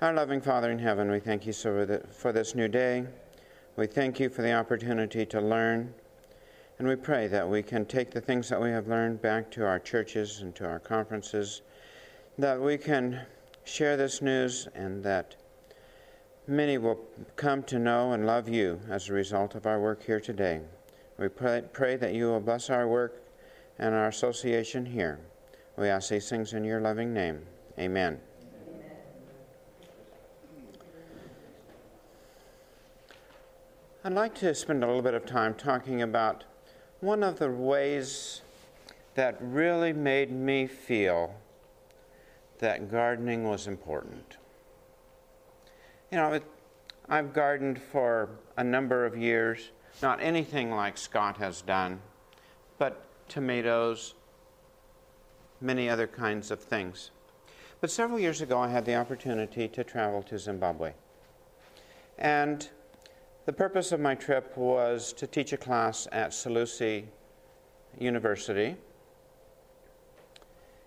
Our loving Father in heaven, we thank you so for this new day. We thank you for the opportunity to learn. And we pray that we can take the things that we have learned back to our churches and to our conferences, that we can share this news, and that many will come to know and love you as a result of our work here today. We pray, pray that you will bless our work and our association here. We ask these things in your loving name. Amen. I'd like to spend a little bit of time talking about one of the ways that really made me feel that gardening was important. You know, it, I've gardened for a number of years, not anything like Scott has done, but tomatoes, many other kinds of things. But several years ago, I had the opportunity to travel to Zimbabwe. And the purpose of my trip was to teach a class at Solusi University.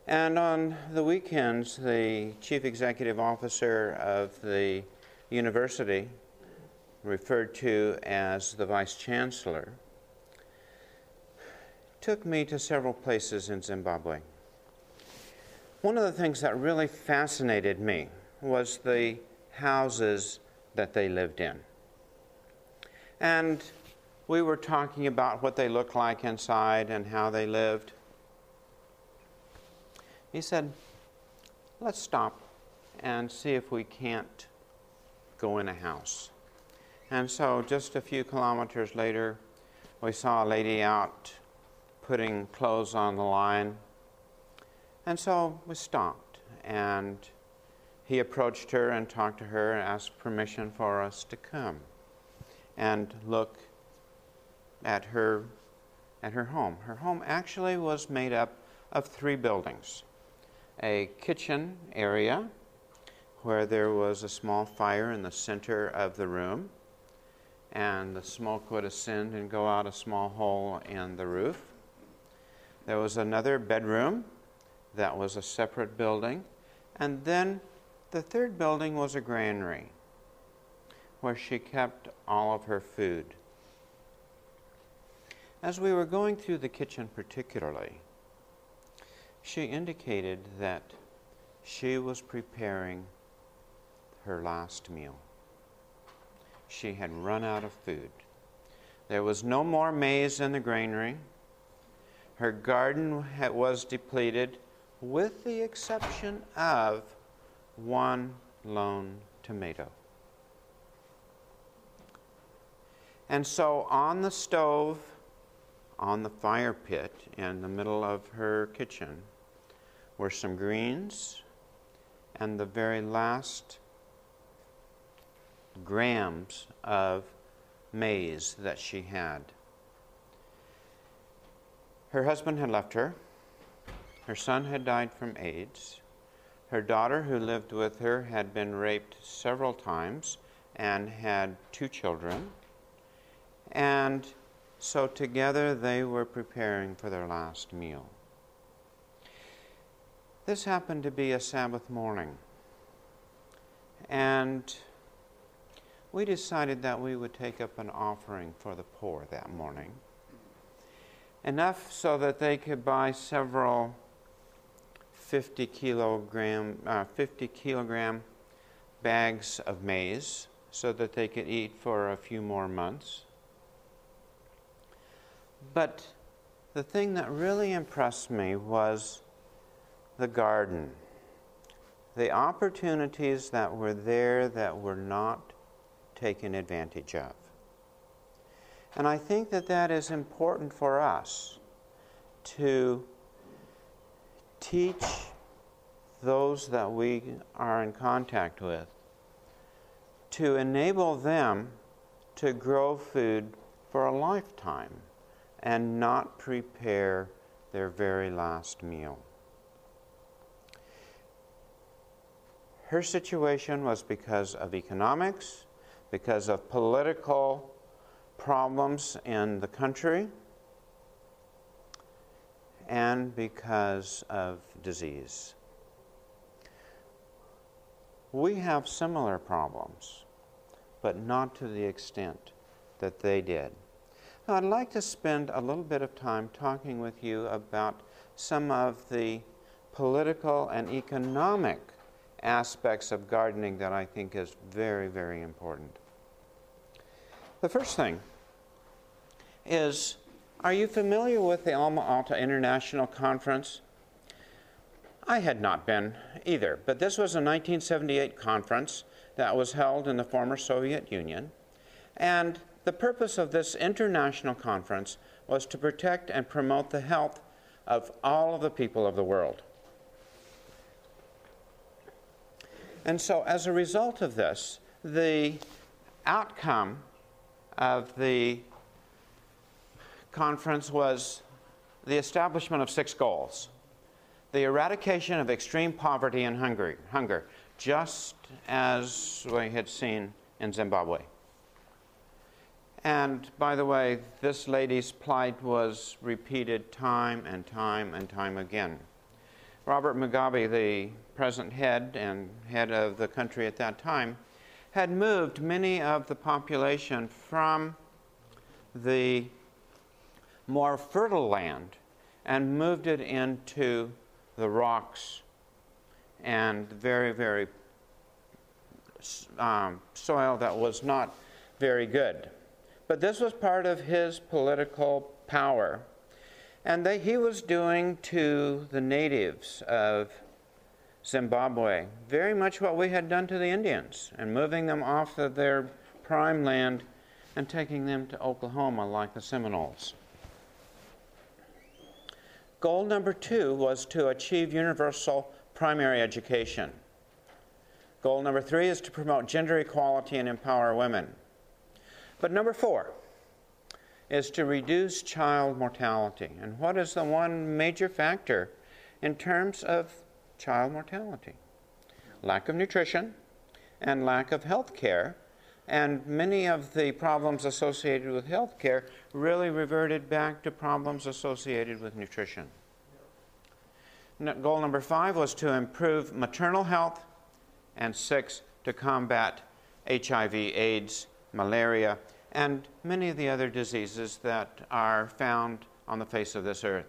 And on the weekends, the chief executive officer of the university, referred to as the vice chancellor, took me to several places in Zimbabwe. One of the things that really fascinated me was the houses that they lived in. And we were talking about what they looked like inside and how they lived. He said, Let's stop and see if we can't go in a house. And so, just a few kilometers later, we saw a lady out putting clothes on the line. And so we stopped, and he approached her and talked to her and asked permission for us to come and look at her at her home. Her home actually was made up of three buildings. A kitchen area where there was a small fire in the center of the room and the smoke would ascend and go out a small hole in the roof. There was another bedroom that was a separate building. And then the third building was a granary where she kept all of her food. As we were going through the kitchen, particularly, she indicated that she was preparing her last meal. She had run out of food. There was no more maize in the granary. Her garden was depleted, with the exception of one lone tomato. And so on the stove, on the fire pit in the middle of her kitchen, were some greens and the very last grams of maize that she had. Her husband had left her. Her son had died from AIDS. Her daughter, who lived with her, had been raped several times and had two children. And so together they were preparing for their last meal. This happened to be a Sabbath morning. And we decided that we would take up an offering for the poor that morning. Enough so that they could buy several 50 kilogram, uh, 50 kilogram bags of maize so that they could eat for a few more months. But the thing that really impressed me was the garden. The opportunities that were there that were not taken advantage of. And I think that that is important for us to teach those that we are in contact with to enable them to grow food for a lifetime and not prepare their very last meal. Her situation was because of economics, because of political problems in the country, and because of disease. we have similar problems, but not to the extent that they did. I'd like to spend a little bit of time talking with you about some of the political and economic aspects of gardening that I think is very, very important. The first thing is Are you familiar with the Alma Ata International Conference? I had not been either, but this was a 1978 conference that was held in the former Soviet Union. And the purpose of this international conference was to protect and promote the health of all of the people of the world. And so, as a result of this, the outcome of the conference was the establishment of six goals the eradication of extreme poverty and hunger, hunger just as we had seen in Zimbabwe. And by the way, this lady's plight was repeated time and time and time again. Robert Mugabe, the present head and head of the country at that time, had moved many of the population from the more fertile land and moved it into the rocks and very, very um, soil that was not very good. But this was part of his political power. And that he was doing to the natives of Zimbabwe very much what we had done to the Indians and moving them off of their prime land and taking them to Oklahoma like the Seminoles. Goal number two was to achieve universal primary education. Goal number three is to promote gender equality and empower women. But number four is to reduce child mortality. And what is the one major factor in terms of child mortality? Lack of nutrition and lack of health care. And many of the problems associated with health care really reverted back to problems associated with nutrition. Goal number five was to improve maternal health, and six, to combat HIV, AIDS, malaria, and many of the other diseases that are found on the face of this earth.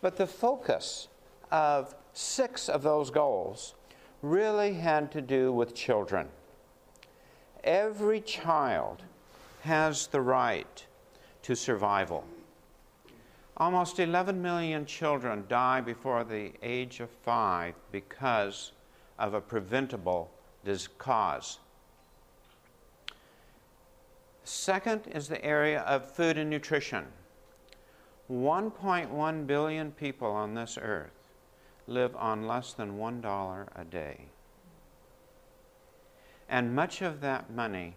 But the focus of six of those goals really had to do with children. Every child has the right to survival. Almost 11 million children die before the age of five because of a preventable cause. Second is the area of food and nutrition. 1.1 billion people on this earth live on less than $1 a day. And much of that money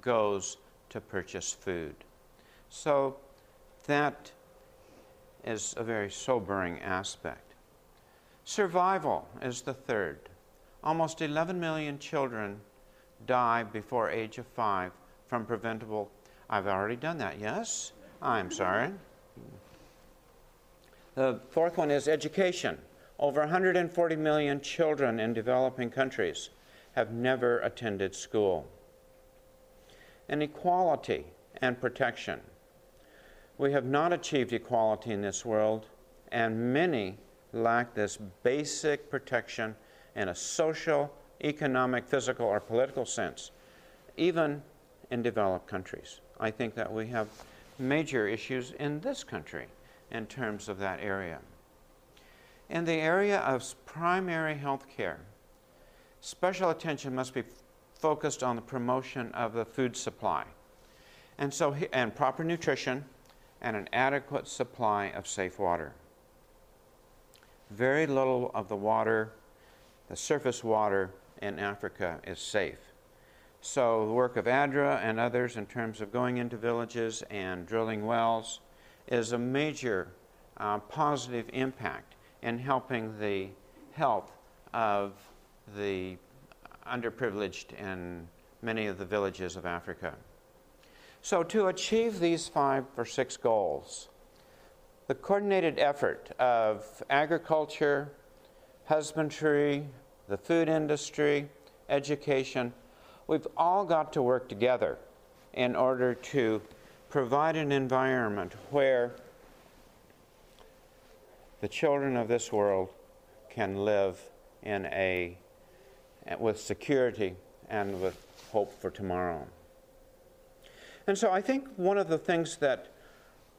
goes to purchase food. So that is a very sobering aspect. Survival is the third. Almost 11 million children die before age of 5 from preventable I've already done that. Yes? I'm sorry. The fourth one is education. Over 140 million children in developing countries have never attended school. Inequality and protection. We have not achieved equality in this world, and many lack this basic protection in a social, economic, physical, or political sense, even in developed countries. I think that we have major issues in this country in terms of that area. In the area of primary health care, special attention must be focused on the promotion of the food supply. And so and proper nutrition and an adequate supply of safe water. Very little of the water, the surface water in Africa is safe. So, the work of ADRA and others in terms of going into villages and drilling wells is a major uh, positive impact in helping the health of the underprivileged in many of the villages of Africa. So, to achieve these five or six goals, the coordinated effort of agriculture, husbandry, the food industry, education. We've all got to work together in order to provide an environment where the children of this world can live in a with security and with hope for tomorrow. And so I think one of the things that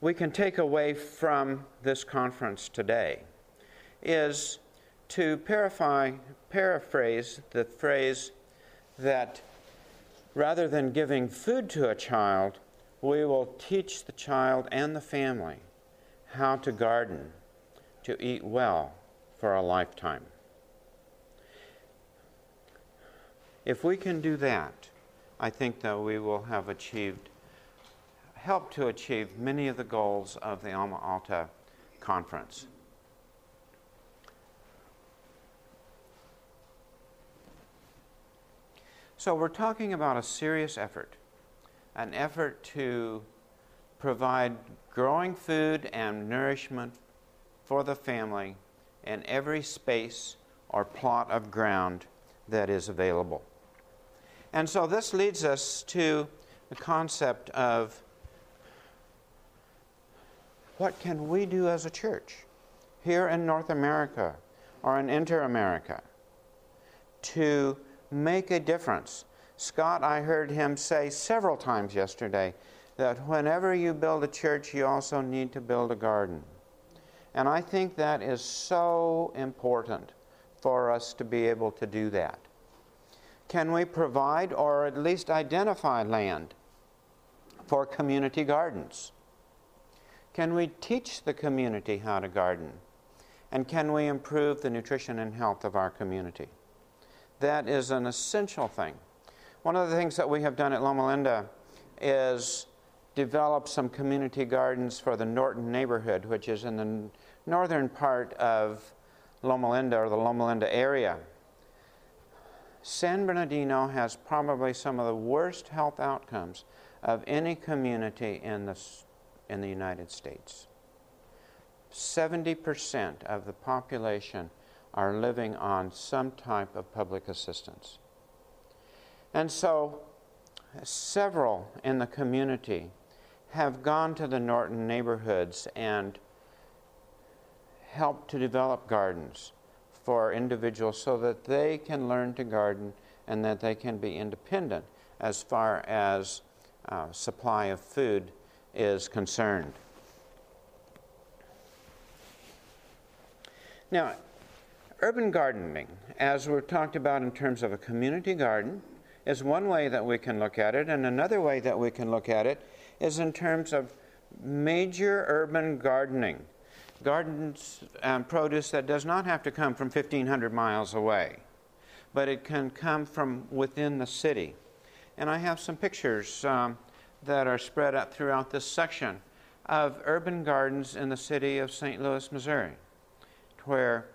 we can take away from this conference today is to paraphrase the phrase that rather than giving food to a child, we will teach the child and the family how to garden, to eat well for a lifetime. If we can do that, I think that we will have achieved, helped to achieve many of the goals of the Alma Ata conference. So, we're talking about a serious effort, an effort to provide growing food and nourishment for the family in every space or plot of ground that is available. And so, this leads us to the concept of what can we do as a church here in North America or in Inter America to make a difference. Scott, I heard him say several times yesterday that whenever you build a church, you also need to build a garden. And I think that is so important for us to be able to do that. Can we provide or at least identify land for community gardens? Can we teach the community how to garden? And can we improve the nutrition and health of our community? That is an essential thing. One of the things that we have done at Loma Linda is develop some community gardens for the Norton neighborhood, which is in the northern part of Loma Linda or the Loma Linda area. San Bernardino has probably some of the worst health outcomes of any community in the, in the United States. 70% of the population are living on some type of public assistance. And so, several in the community have gone to the Norton neighborhoods and helped to develop gardens for individuals so that they can learn to garden and that they can be independent as far as uh, supply of food is concerned. Now, urban gardening, as we've talked about in terms of a community garden, is one way that we can look at it, and another way that we can look at it is in terms of major urban gardening. Gardens um, produce that does not have to come from 1,500 miles away, but it can come from within the city. And I have some pictures um, that are spread out throughout this section of urban gardens in the city of St. Louis, Missouri, where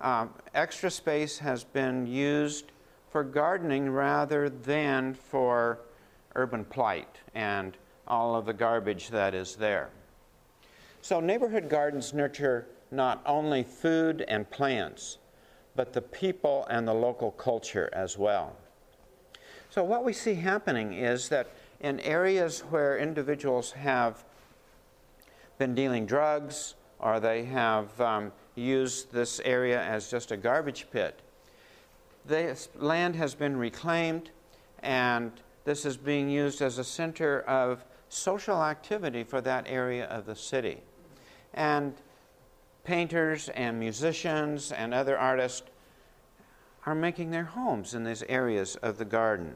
um, extra space has been used for gardening rather than for urban plight and all of the garbage that is there. So, neighborhood gardens nurture not only food and plants, but the people and the local culture as well. So, what we see happening is that in areas where individuals have been dealing drugs or they have um, used this area as just a garbage pit. This land has been reclaimed, and this is being used as a center of social activity for that area of the city. And painters and musicians and other artists are making their homes in these areas of the garden.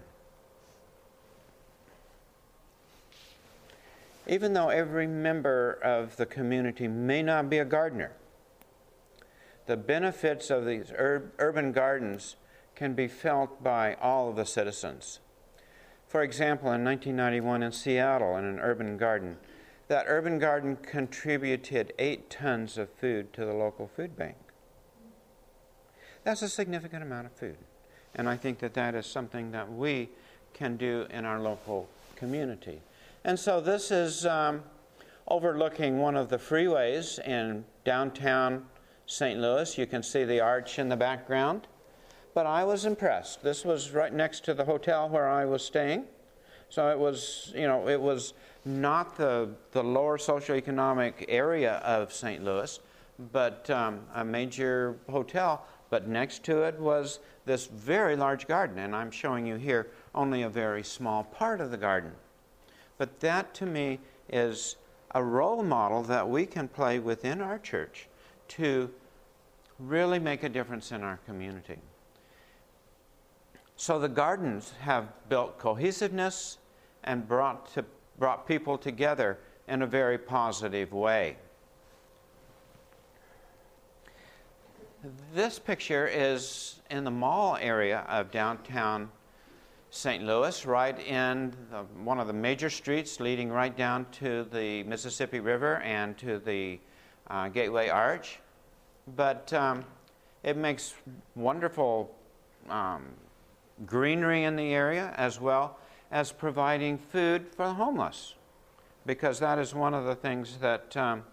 Even though every member of the community may not be a gardener, the benefits of these ur- urban gardens can be felt by all of the citizens. For example, in 1991 in Seattle, in an urban garden, that urban garden contributed eight tons of food to the local food bank. That's a significant amount of food. And I think that that is something that we can do in our local community. And so this is um, overlooking one of the freeways in downtown St. Louis. You can see the arch in the background. but I was impressed. This was right next to the hotel where I was staying. So it was, you know, it was not the, the lower socioeconomic area of St. Louis, but um, a major hotel. But next to it was this very large garden, and I'm showing you here only a very small part of the garden. But that to me is a role model that we can play within our church to really make a difference in our community. So the gardens have built cohesiveness and brought, to, brought people together in a very positive way. This picture is in the mall area of downtown St. Louis, right in the, one of the major streets leading right down to the Mississippi River and to the uh, Gateway Arch. But um, it makes wonderful um, greenery in the area as well as providing food for the homeless, because that is one of the things that um,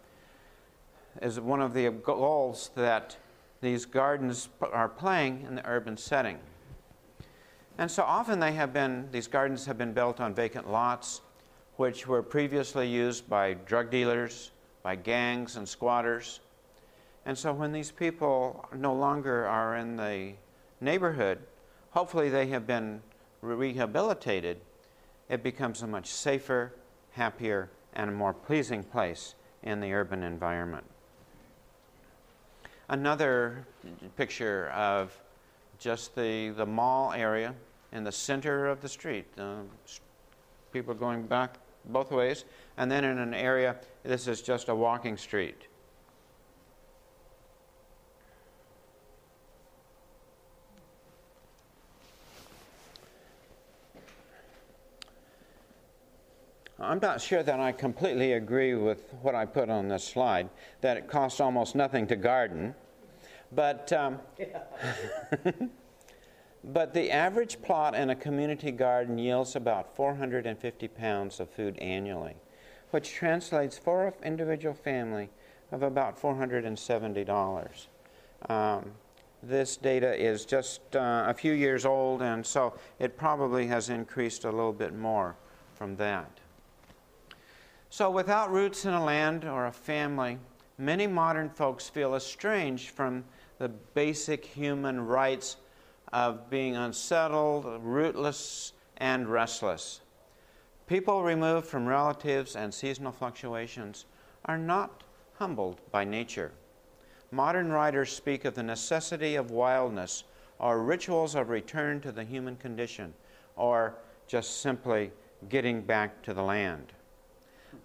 is one of the goals that these gardens are playing in the urban setting. And so often they have been, these gardens have been built on vacant lots, which were previously used by drug dealers, by gangs and squatters. And so when these people no longer are in the neighborhood, hopefully they have been rehabilitated it becomes a much safer, happier, and a more pleasing place in the urban environment. Another picture of just the, the mall area in the center of the street. Uh, people going back both ways. And then in an area, this is just a walking street. I'm not sure that I completely agree with what I put on this slide, that it costs almost nothing to garden. But, um, but the average plot in a community garden yields about 450 pounds of food annually, which translates for an individual family of about $470. Um, this data is just uh, a few years old, and so it probably has increased a little bit more from that. So, without roots in a land or a family, many modern folks feel estranged from the basic human rights of being unsettled, rootless, and restless. People removed from relatives and seasonal fluctuations are not humbled by nature. Modern writers speak of the necessity of wildness or rituals of return to the human condition or just simply getting back to the land.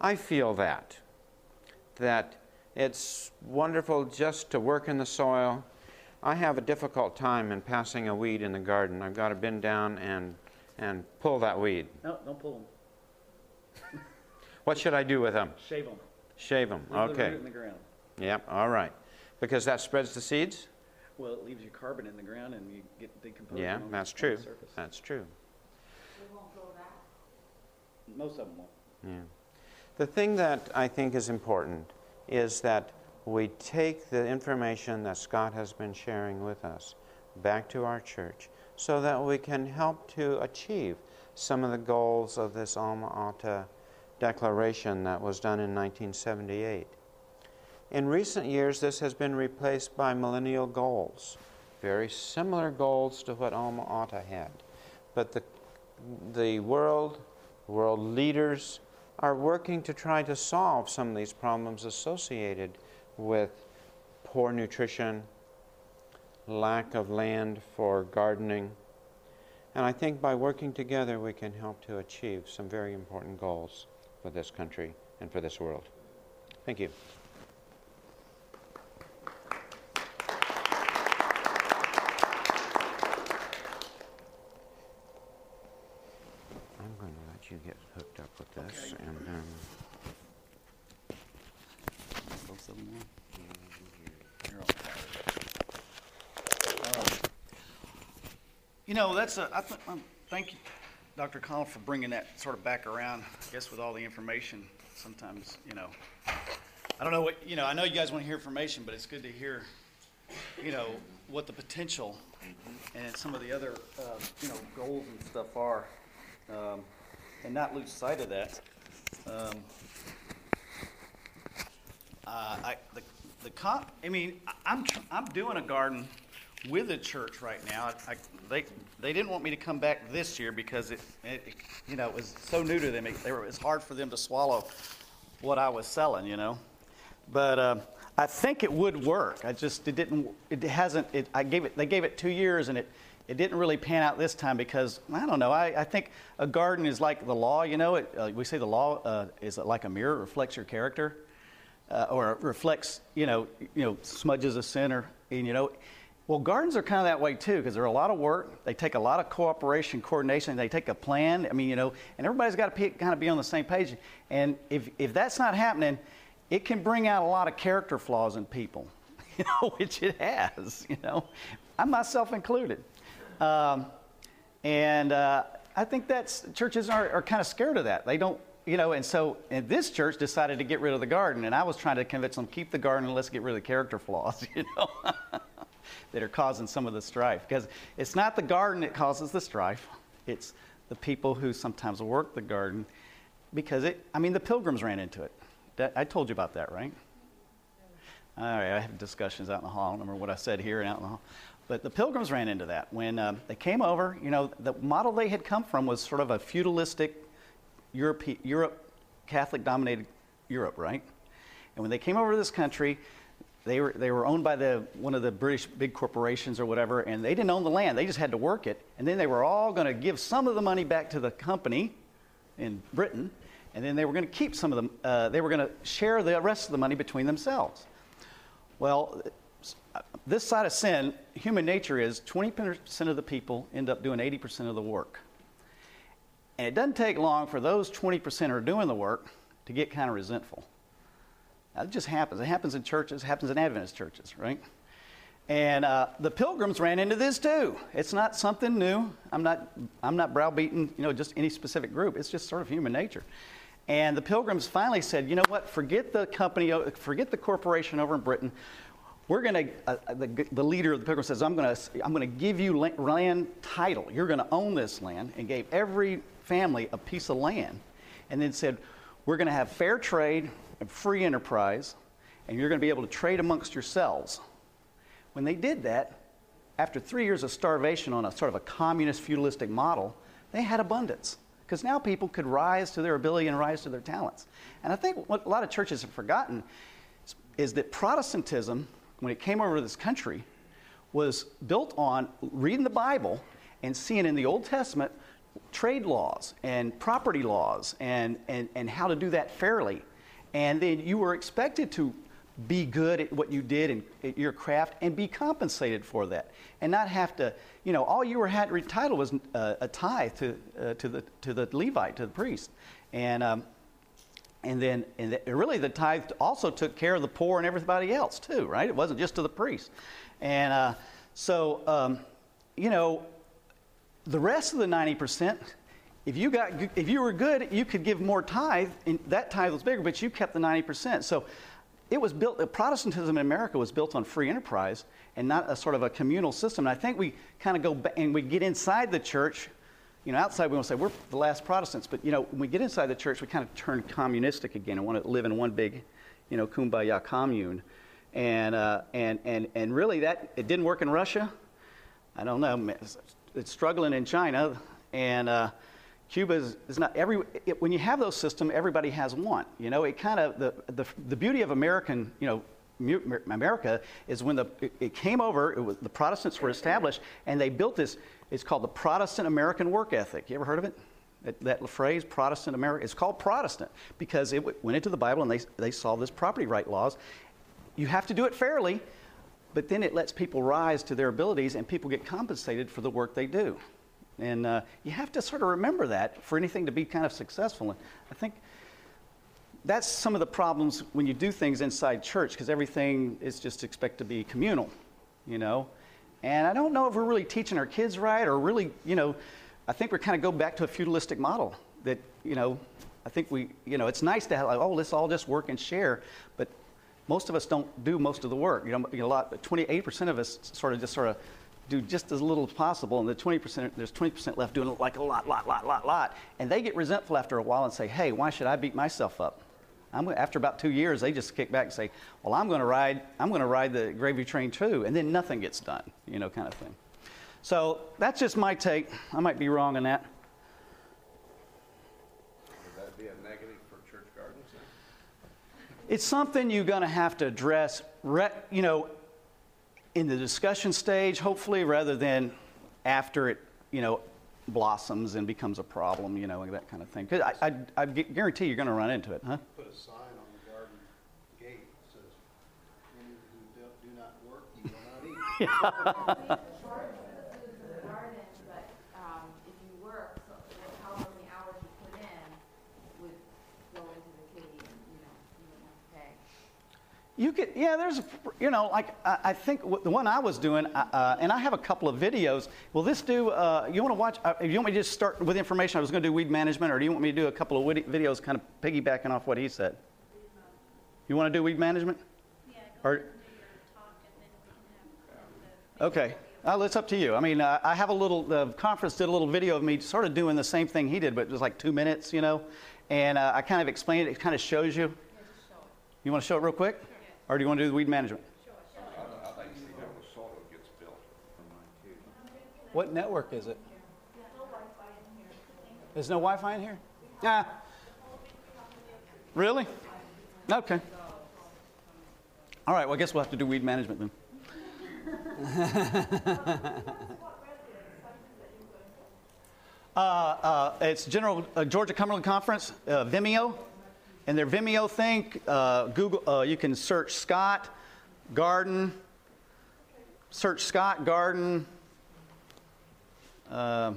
I feel that. That it's wonderful just to work in the soil. I have a difficult time in passing a weed in the garden. I've got to bend down and, and pull that weed. No, don't pull them. What should I do with them? Shave them. Shave them. Leave the Okay. root in the ground. Yep, all right. Because that spreads the seeds? Well, it leaves your carbon in the ground and you get decomposed. Yeah, on- that's on the true. surface. That's true. Most of them won't. Yeah. The thing that I think is important is that we take the information that Scott has been sharing with us back to our church so that we can help to achieve some of the goals of this Alma Ata declaration that was done in 1978. In recent years, this has been replaced by millennial goals, very similar goals to what Alma Ata had. But the, the world, world leaders, are working to try to solve some of these problems associated with poor nutrition, lack of land for gardening. And I think by working together, we can help to achieve some very important goals for this country and for this world. Thank you. I'm going to let you get hooked up with this Okay. and um, Both of them will. Here, I'll- Um, You know, that's a, I th- um, thank you, Dr. Connell, for bringing that sort of back around. I guess with all the information, sometimes, you know, I don't know what, you know, I know you guys want to hear information, but it's good to hear, you know, what the potential and some of the other, uh, you know, goals and stuff are, um, and not lose sight of that. Um, uh, I, the, the comp, I mean, I- I'm, tr- I'm doing a garden with a church right now. I, they, they didn't want me to come back this year because it, it, you know, it was so new to them. It, were, it was hard for them to swallow what I was selling, you know. But uh, I think it would work. I just, it didn't, it hasn't, it, I gave it, they gave it two years and it, it didn't really pan out this time because, I don't know, I, I think a garden is like the law, you know. It, uh, we say the law uh, is like a mirror, reflects your character uh, or reflects, you know, you know, smudges of sin or, and, you know, well, gardens are kind of that way too because they're a lot of work. They take a lot of cooperation, coordination. They take a plan. I mean, you know, and everybody's got to kind of be on the same page. And if, if that's not happening, it can bring out a lot of character flaws in people, you know, which it has, you know, I myself included. Um, and uh, I think that's churches are, are kind of scared of that. They don't, you know, and so and this church decided to get rid of the garden, and I was trying to convince them keep the garden and let's get rid of the character flaws, you know, that are causing some of the strife. Because it's not the garden that causes the strife; it's the people who sometimes work the garden. Because it, I mean, the pilgrims ran into it. That, I told you about that, right? All right, I have discussions out in the hall. I don't remember what I said here and out in the hall. But the pilgrims ran into that. When um, they came over, you know, the model they had come from was sort of a feudalistic Europe, Europe Catholic dominated Europe, right? And when they came over to this country, they were, they were owned by the, one of the British big corporations or whatever, and they didn't own the land. They just had to work it. And then they were all going to give some of the money back to the company in Britain, and then they were going to keep some of them, uh, they were going to share the rest of the money between themselves. Well, this side of sin, human nature is 20% of the people end up doing 80% of the work. And it doesn't take long for those 20% who are doing the work to get kind of resentful. That just happens. It happens in churches, it happens in Adventist churches, right? And uh, the pilgrims ran into this too. It's not something new. I'm not, I'm not browbeating, you know, just any specific group. It's just sort of human nature. And the pilgrims finally said, you know what, forget the company, forget the corporation over in Britain. We're going to, uh, the, the leader of the pilgrims says, I'm going to I'm to give you land title. You're going to own this land, and gave every family a piece of land. And then said, we're going to have fair trade free enterprise, and you're going to be able to trade amongst yourselves. When they did that, after three years of starvation on a sort of a communist feudalistic model, they had abundance because now people could rise to their ability and rise to their talents. And I think what a lot of churches have forgotten is that Protestantism, when it came over to this country, was built on reading the Bible and seeing in the Old Testament trade laws and property laws and, and, and how to do that fairly. And then you were expected to be good at what you did in at your craft and be compensated for that. And not have to you know all you were had entitled was uh, a tithe to, uh, to the to the levite to the priest. And um, and then and the, really the tithe also took care of the poor and everybody else too right? It wasn't just to the priest. And uh, so um, you know the rest of the 90% if you got if you were good you could give more tithe and that tithe was bigger but you kept the 90% so it was built, Protestantism in America was built on free enterprise and not a sort of a communal system. And I think we kind of go back and we get inside the church. You know, outside we want to say we're the last Protestants, but you know, when we get inside the church, we kind of turn communistic again and want to live in one big, you know, kumbaya commune. And, uh, and, and, and really, that it didn't work in Russia. I don't know. It's struggling in China. And, uh, Cuba is, is not every, it, when you have those systems, everybody has one. You know, it kind of, the, the, the beauty of American, you know, America is when the, it, came over, it was, the Protestants were established, and they built this, it's called the Protestant American work ethic. You ever heard of it? That, that phrase, Protestant America, it's called Protestant because it went into the Bible and they, they saw this property right laws. You have to do it fairly, but then it lets people rise to their abilities and people get compensated for the work they do. And uh, you have to sort of remember that for anything to be kind of successful. And I think that's some of the problems when you do things inside church because everything is just expected to be communal, you know. And I don't know if we're really teaching our kids right or really, you know, I think we're kind of go back to a feudalistic model that, you know, I think we, you know, it's nice to have, like, oh, let's all just work and share, but most of us don't do most of the work. You know, a lot, 28% of us sort of just sort of do just as little as possible, and the 20%, there's 20% left doing like a lot, lot, lot, lot, lot. And they get resentful after a while and say, hey, why should I beat myself up? I'm, after about two years, they just kick back and say, well, I'm going to ride, I'm going to ride the gravy train too, and then nothing gets done, you know, kind of thing. So that's just my take. I might be wrong on that. Would that be a negative for church gardens? It's something you're going to have to address, re- you know, in the discussion stage, hopefully, rather than after it, you know, blossoms and becomes a problem, you know, and that kind of thing. Because I, I, I guarantee you're going to run into it, huh? Put a sign on the garden gate that says, "Any who do- do not work, you will not eat." We have to charge for the food for the garden, but, um, if you work, so, like, however many hours you put in would go into the kitty and, you know, you wouldn't have to pay. You could, yeah, there's, a, you know, like I, I think the one I was doing, uh, uh, and I have a couple of videos. Will this do? Uh, you want to watch? Uh, you want me to just start with information, I was going to do weed management, or do you want me to do a couple of videos, kind of piggybacking off what he said? You want to do weed management? Yeah, Or- go ahead and do your talk, and then we can have the. Okay. Uh, it's up to you. I mean, uh, I have a little, the conference did a little video of me sort of doing the same thing he did, but it was like two minutes, you know. And uh, I kind of explained it. It kind of shows you. You want to show it real quick? Or do you want to do the weed management? What network is it? There's no Wi-Fi in here? Yeah. Really? Okay. All right. Well, I guess we'll have to do weed management then. uh, uh, it's General uh, Georgia Cumberland Conference, uh, Vimeo, and their Vimeo thing. Uh, Google. Uh, you can search Scott Garden. Search Scott Garden uh,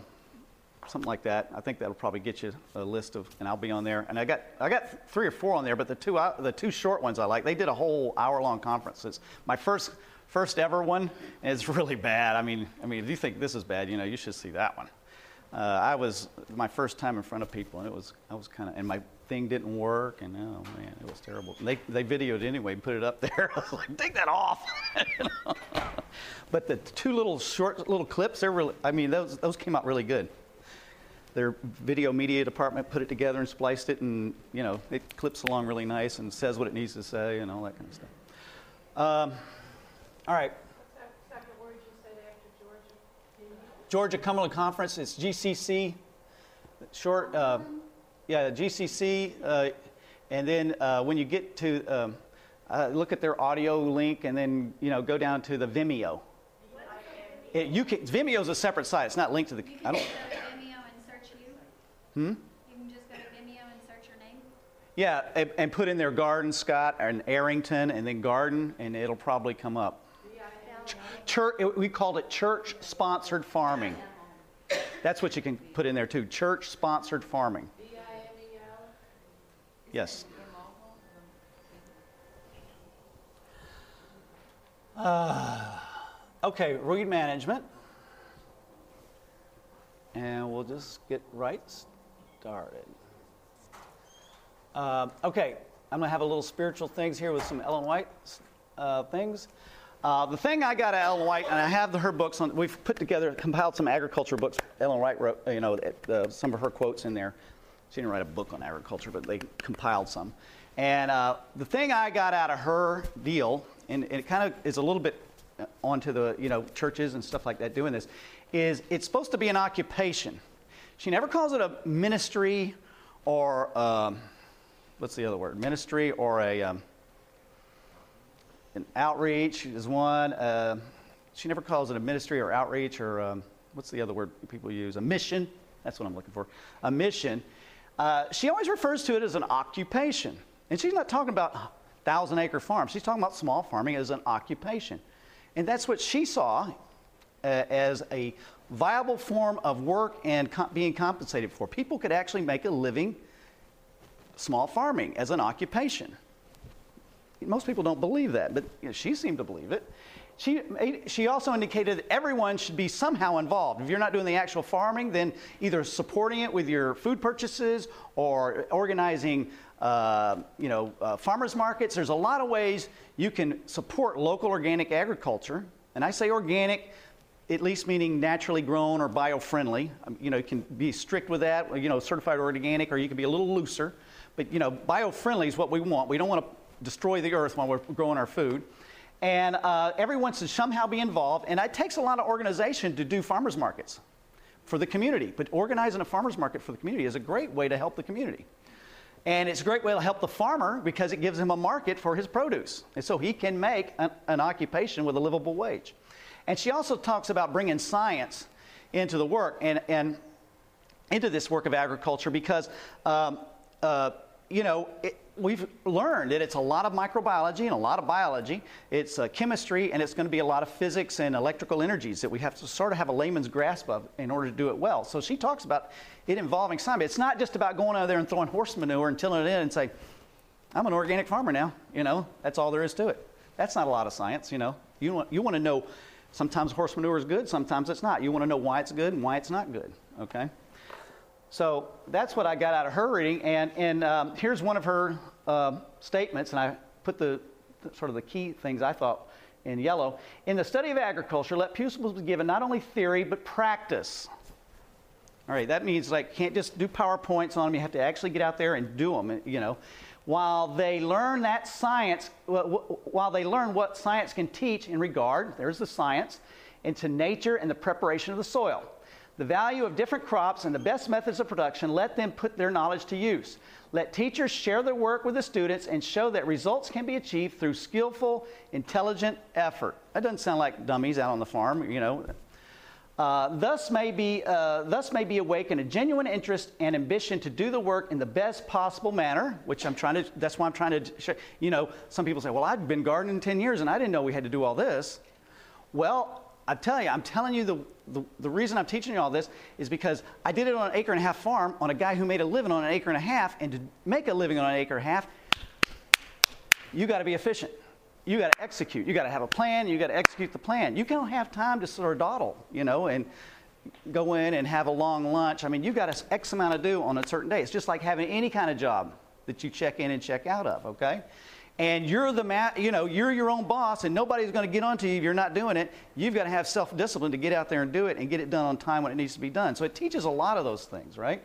something like that. I think that'll probably get you a list of, and I'll be on there. And I got I got three or four on there, but the two out- the two short ones I like. They did a whole hour long conference. It's my first first ever one, and it's really bad. I mean, I mean, if you think this is bad, you know, you should see that one. Uh, I was my first time in front of people, and it was I was kind of, and my thing didn't work, and oh man, it was terrible. They they videoed anyway and put it up there. I was like, take that off. But the two little short little clips, they're really, I mean, those those came out really good. Their video media department put it together and spliced it, and you know, it clips along really nice and says what it needs to say and all that kind of stuff. Um, all right. Georgia Cumberland Conference. It's GCC, short. Uh, yeah, GCC. Uh, and then uh, when you get to um, uh, look at their audio link, and then you know go down to the Vimeo. It, you can, Vimeo is a separate site. It's not linked to the. You I don't. just go to Vimeo and search you. Hmm. You can just go to Vimeo and search your name. Yeah, and, and put in their Garden Scott and Arrington, and then Garden, and it'll probably come up. Church, we called it church-sponsored farming. That's what you can put in there too. Church-sponsored farming. Yes. Uh, okay, weed management. And we'll just get right started. Um, okay, I'm going to have a little spiritual things here with some Ellen White uh, things. Uh, the thing I got at Ellen White, and I have the, her books on. We've put together, compiled some agriculture books. Ellen White wrote, you know, uh, some of her quotes in there. She didn't write a book on agriculture, but they compiled some. And uh, the thing I got out of her deal, and, and it kind of is a little bit onto the, you know, churches and stuff like that doing this, is it's supposed to be an occupation. She never calls it a ministry or um, what's the other word? Ministry or a um, an outreach is one. Uh, she never calls it a ministry or outreach or um, what's the other word people use? A mission. That's what I'm looking for. A mission. Uh, she always refers to it as an occupation, and she's not talking about thousand acre farms. She's talking about small farming as an occupation, and that's what she saw uh, as a viable form of work and being compensated for. People could actually make a living small farming as an occupation. Most people don't believe that, but you know, she seemed to believe it. She, she also indicated that everyone should be somehow involved. If you're not doing the actual farming, then either supporting it with your food purchases or organizing uh, you know, uh, farmers markets. There's a lot of ways you can support local organic agriculture. And I say organic, at least meaning naturally grown or bio-friendly. Um, You know, you can be strict with that, you know, certified organic, or you can be a little looser. But, you know, bio-friendly is what we want. We don't want to destroy the earth while we're growing our food. And uh, everyone should somehow be involved. And it takes a lot of organization to do farmers markets for the community. But organizing a farmers market for the community is a great way to help the community. And it's a great way to help the farmer because it gives him a market for his produce. And so he can make an, an occupation with a livable wage. And she also talks about bringing science into the work and, and into this work of agriculture because, um, uh, you know, it, we've learned that it's a lot of microbiology and a lot of biology. It's uh, chemistry and it's going to be a lot of physics and electrical energies that we have to sort of have a layman's grasp of in order to do it well. So she talks about it involving science. It's not just about going out there and throwing horse manure and tilling it in and say, I'm an organic farmer now. You know, that's all there is to it. That's not a lot of science, you know. You want, you want to know sometimes horse manure is good, sometimes it's not. You want to know why it's good and why it's not good, okay? So that's what I got out of her reading. And, and um, here's one of her uh, statements, and I put the, the sort of the key things I thought in yellow. In the study of agriculture, let pupils be given not only theory but practice. All right, that means like can't just do PowerPoints on them. You have to actually get out there and do them. You know, while they learn that science, while they learn what science can teach in regard, there's the science, into nature and the preparation of the soil the value of different crops and the best methods of production, let them put their knowledge to use. Let teachers share their work with the students and show that results can be achieved through skillful, intelligent effort. That doesn't sound like dummies out on the farm, you know. Uh, thus, may be, uh, thus may be awakened a genuine interest and ambition to do the work in the best possible manner, which I'm trying to, that's why I'm trying to, you know, some people say, well, I've been gardening 10 years and I didn't know we had to do all this. Well, I tell you, I'm telling you the, the, the, reason I'm teaching you all this is because I did it on an acre and a half farm on a guy who made a living on an acre and a half. And to make a living on an acre and a half, you got to be efficient. You got to execute. You got to have a plan. You got to execute the plan. You don't have time to sort of dawdle, you know, and go in and have a long lunch. I mean, you've got X amount to do on a certain day. It's just like having any kind of job that you check in and check out of, okay? And you're the ma- you know you're your own boss and nobody's going to get onto you if you're not doing it you've got to have self-discipline to get out there and do it and get it done on time when it needs to be done so it teaches a lot of those things right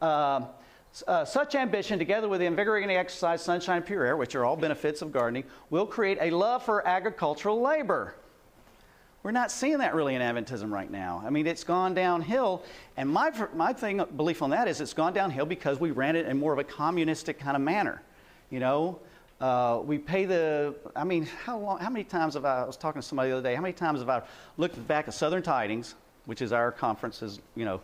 um, uh, such ambition, together with the invigorating exercise, sunshine, pure air, which are all benefits of gardening, will create a love for agricultural labor. We're not seeing that really in Adventism right now. I mean, it's gone downhill, and my, my thing, belief on that is it's gone downhill because we ran it in more of a communistic kind of manner. You know, uh, we pay the, I mean, how, long, how many times have I, I was talking to somebody the other day, how many times have I looked back at Southern Tidings, which is our conference's, you know,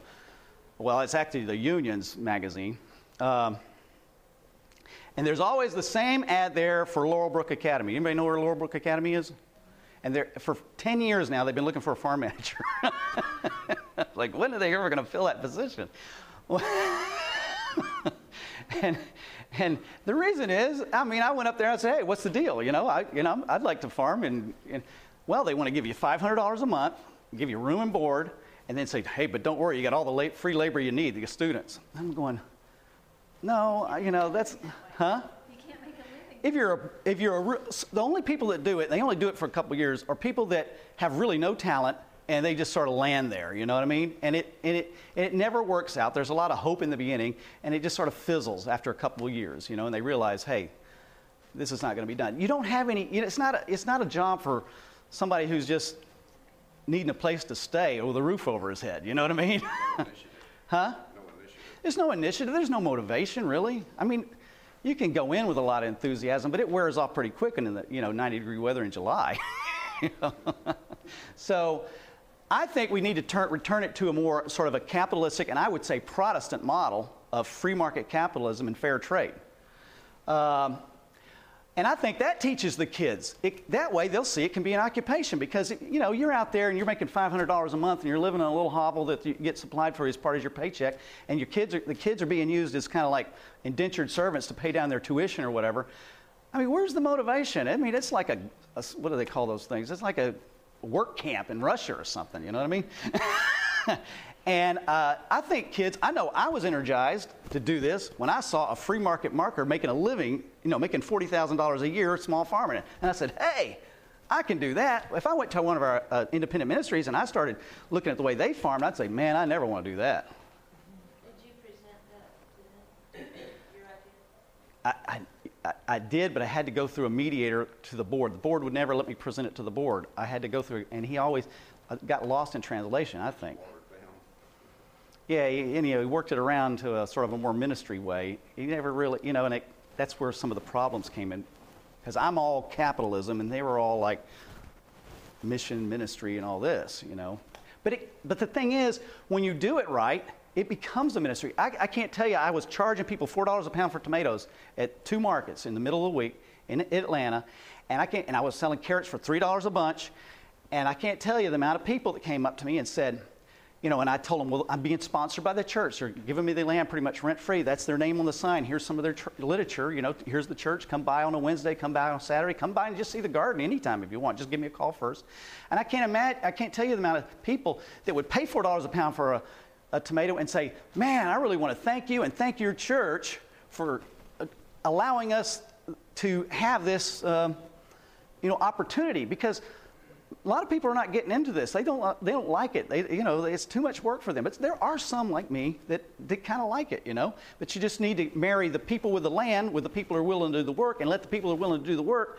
well, it's actually the union's magazine. Um, and there's always the same ad there for Laurelbrook Academy. Anybody know where Laurelbrook Academy is? And for 10 years now, they've been looking for a farm manager. like, when are they ever going to fill that position? and, and the reason is, I mean, I went up there and I said, hey, what's the deal? You know, I, you know I'd like to farm. And, and well, they want to give you $500 a month, give you room and board, and then say, hey, but don't worry, you got all the la- free labor you need, the students. I'm going, no, you know, that's, huh? You can't make a living. If you're a, if you're a, the only people that do it, they only do it for a couple years, are people that have really no talent and they just sort of land there. You know what I mean? And it and it and it never works out. There's a lot of hope in the beginning, and it just sort of fizzles after a couple of years. You know, and they realize, hey, this is not going to be done. You don't have any. You know, it's not a, it's not a job for somebody who's just needing a place to stay or the roof over his head. You know what I mean? huh? There's no initiative. There's no motivation, really. I mean, you can go in with a lot of enthusiasm, but it wears off pretty quick in the you know 90 degree weather in July. so I think we need to turn, return it to a more sort of a capitalistic and I would say Protestant model of free market capitalism and fair trade. Um, and I think that teaches the kids. It, that way they'll see it can be an occupation because, you know, you're out there and you're making $500 a month and you're living in a little hovel that you get supplied for as part of your paycheck and your kids are, the kids are being used as kind of like indentured servants to pay down their tuition or whatever. I mean, where's the motivation? I mean, it's like a, a what do they call those things? It's like a work camp in Russia or something, you know what I mean? and uh, I think kids, I know I was energized to do this when I saw a free market marker making a living, you know, making $40,000 a year, small farmer. And I said, hey, I can do that. If I went to one of our uh, independent ministries and I started looking at the way they farmed, I'd say, man, I never want to do that. Did you present that to them, your idea? I, I, did, but I had to go through a mediator to the board. The board would never let me present it to the board. I had to go through, and he always uh, got lost in translation, I think. Yeah, he, you know, he worked it around to a sort of a more ministry way. He never really, you know, and it, that's where some of the problems came in. Because I'm all capitalism, and they were all like mission, ministry, and all this, you know. But, it, but the thing is, when you do it right, it becomes a ministry. I, I can't tell you, I was charging people $4 a pound for tomatoes at two markets in the middle of the week in Atlanta, and I, can't, and I was selling carrots for $3 a bunch. And I can't tell you the amount of people that came up to me and said, you know, and I told them, well, I'm being sponsored by the church. They're giving me the land pretty much rent free. That's their name on the sign. Here's some of their tr- literature. You know, here's the church. Come by on a Wednesday. Come by on Saturday. Come by and just see the garden anytime if you want. Just give me a call first. And I can't imagine. I can't tell you the amount of people that would pay four dollars a pound for a, a tomato and say, "Man, I really want to thank you and thank your church for uh, allowing us to have this, um, you know, opportunity." Because a lot of people are not getting into this. They don't, they don't like it. They, you know, it's too much work for them. But there are some like me that, that kind of like it, you know. But you just need to marry the people with the land with the people who are willing to do the work and let the people who are willing to do the work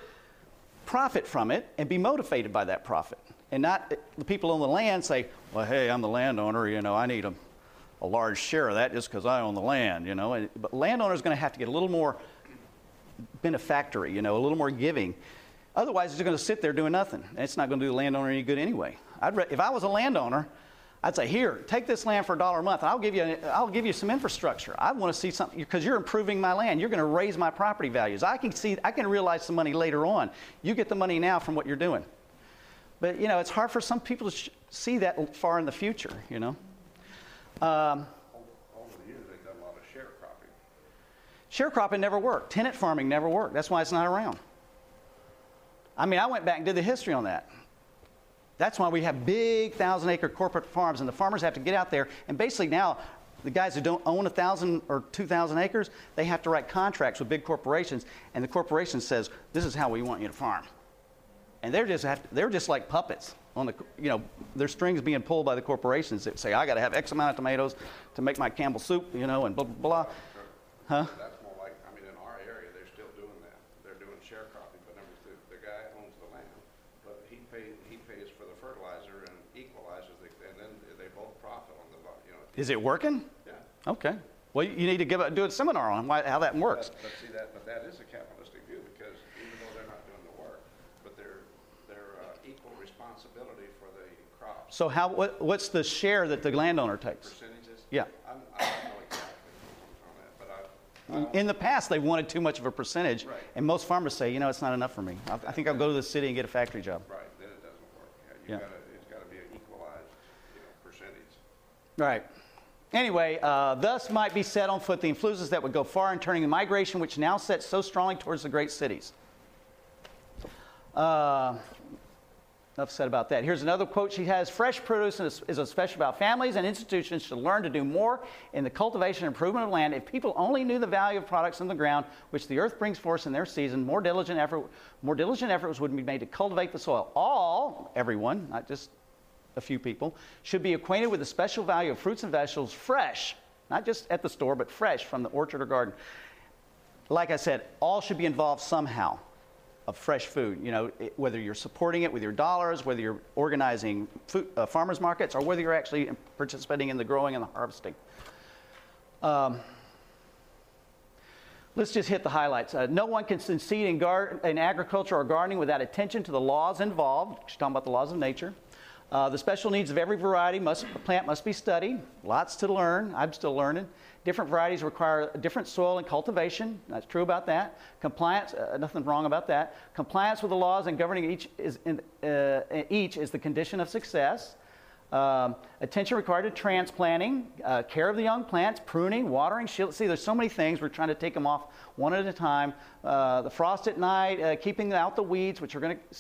profit from it and be motivated by that profit. And not the people on the land say, well, hey, I'm the landowner, you know, I need a, a large share of that just because I own the land, you know. And, but landowner's going to have to get a little more benefactory, you know, a little more giving. Otherwise, it's going to sit there doing nothing. And it's not going to do the landowner any good anyway. I'd re- if I was a landowner, I'd say, here, take this land for a dollar a month, and I'll give you, I'll give you some infrastructure. I want to see something because you're improving my land. You're going to raise my property values. I can see, I can realize some money later on. You get the money now from what you're doing. But you know, it's hard for some people to sh- see that far in the future. You know. Um, Over the years, they've done a lot of sharecropping. sharecropping never worked. Tenant farming never worked. That's why it's not around. I mean, I went back and did the history on that. That's why we have big thousand acre corporate farms, and the farmers have to get out there. And basically, now, the guys who don't own a thousand or two thousand acres, they have to write contracts with big corporations, and the corporation says, "This is how we want you to farm." And they're just have to, they're just like puppets on the you know their strings being pulled by the corporations that say, "I got to have X amount of tomatoes to make my Campbell soup," you know, and blah blah blah. Huh? That's more like, I mean, in our area, they're still doing that. They're doing sharecropping, but number two, the guy owns the land, but he pays, he pays for the fertilizer and equalizes, the and then they both profit on the, you know. Is it working? Yeah. Okay. Well, you need to give a, do a seminar on why, how that works. But, but see that, but that is a capitalistic view because even though they're not doing the work, but they're, they're uh, equal responsibility for the crops. So how what, what's the share that the landowner takes? Percentages? Yeah. I'm, I don't know exactly on that, but I, In the past, they wanted too much of a percentage, Right. and most farmers say, you know, it's not enough for me. I, I think I'll go to the city and get a factory job. right, then it doesn't work. Yeah, Yeah. gotta, it's gotta be an equalized, you know, percentage. Right. Anyway, uh, thus might be set on foot the influences that would go far in turning the migration which now sets so strongly towards the great cities. Uh, enough said about that. Here's another quote she has Fresh produce is, especially about families and institutions should learn to do more in the cultivation and improvement of land. If people only knew the value of products in the ground, which the earth brings forth in their season, more diligent effort, more diligent efforts would be made to cultivate the soil. All, everyone, not just a few people, should be acquainted with the special value of fruits and vegetables fresh, not just at the store, but fresh from the orchard or garden. Like I said, all should be involved somehow of fresh food. You know, it, whether you're supporting it with your dollars, whether you're organizing food, uh, farmers markets, or whether you're actually participating in the growing and the harvesting. Um, Let's just hit the highlights. Uh, no one can succeed in, gar- in agriculture or gardening without attention to the laws involved. She's talking about the laws of nature. Uh, the special needs of every variety must, plant must be studied. Lots to learn. I'm still learning. Different varieties require different soil and cultivation. That's true about that. Compliance, uh, nothing wrong about that. Compliance with the laws and governing each is, in, uh, each is the condition of success. Um, attention required to transplanting, uh, care of the young plants, pruning, watering, shield. See, there's so many things. We're trying to take them off one at a time. Uh, the frost at night, uh, keeping out the weeds, which are going to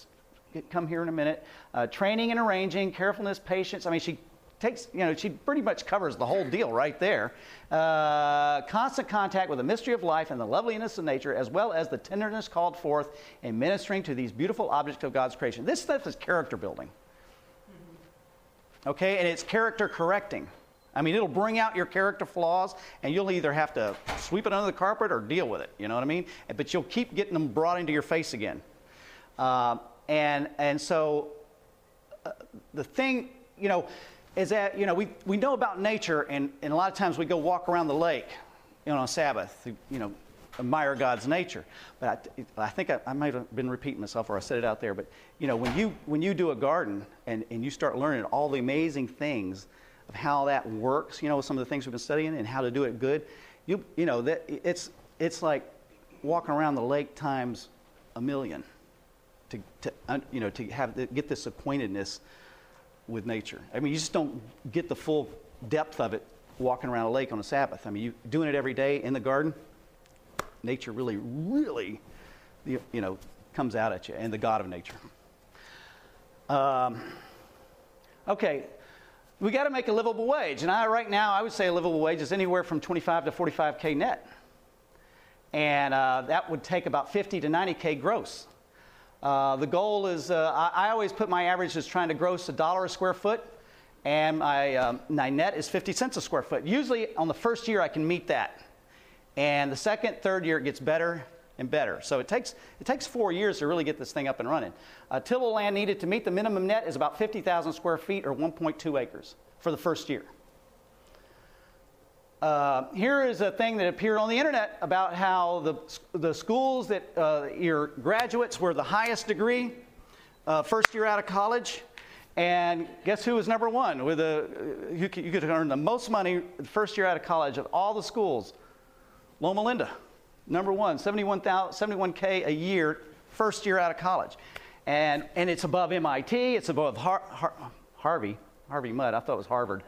come here in a minute. Uh, training and arranging, carefulness, patience. I mean, she takes, you know, she pretty much covers the whole deal right there. Uh, constant contact with the mystery of life and the loveliness of nature, as well as the tenderness called forth in ministering to these beautiful objects of God's creation. This stuff is character building. Okay, and it's character correcting. I mean, it'll bring out your character flaws, and you'll either have to sweep it under the carpet or deal with it. You know what I mean? But you'll keep getting them brought into your face again. Uh, and and so uh, the thing, you know, is that you know we, we know about nature, and, and a lot of times we go walk around the lake, you know, on Sabbath, you know, admire God's nature. But I, I think I, I might have been repeating myself, or I said it out there. But you know, when you when you do a garden and, and you start learning all the amazing things of how that works, you know, some of the things we've been studying and how to do it good, you you know that it's it's like walking around the lake times a million to, to you know to have get this acquaintedness with nature. I mean, you just don't get the full depth of it walking around a lake on a Sabbath. I mean, you doing it every day in the garden, nature really, really, you, you know, comes out at you, and the God of nature. Um, okay, we got to make a livable wage, and I right now I would say a livable wage is anywhere from 25 to 45k net, and uh, that would take about 50 to 90k gross. Uh, the goal is, uh, I, I, always put my average as trying to gross a dollar a square foot, and my, um, my net is 50 cents a square foot. Usually on the first year I can meet that. And the second, third year it gets better and better. So it takes, it takes four years to really get this thing up and running. Uh, tillable land needed to meet the minimum net is about 50,000 square feet or 1.2 acres for the first year. Uh, here is a thing that appeared on the internet about how the, the schools that uh, your graduates were the highest degree uh, first year out of college. And guess who was number one? With a, you, could, you could earn the most money the first year out of college of all the schools. Loma Linda, number one, 71K a year, first year out of college. And, and it's above MIT, it's above Har- Har- Harvey, Harvey Mudd, I thought it was Harvard.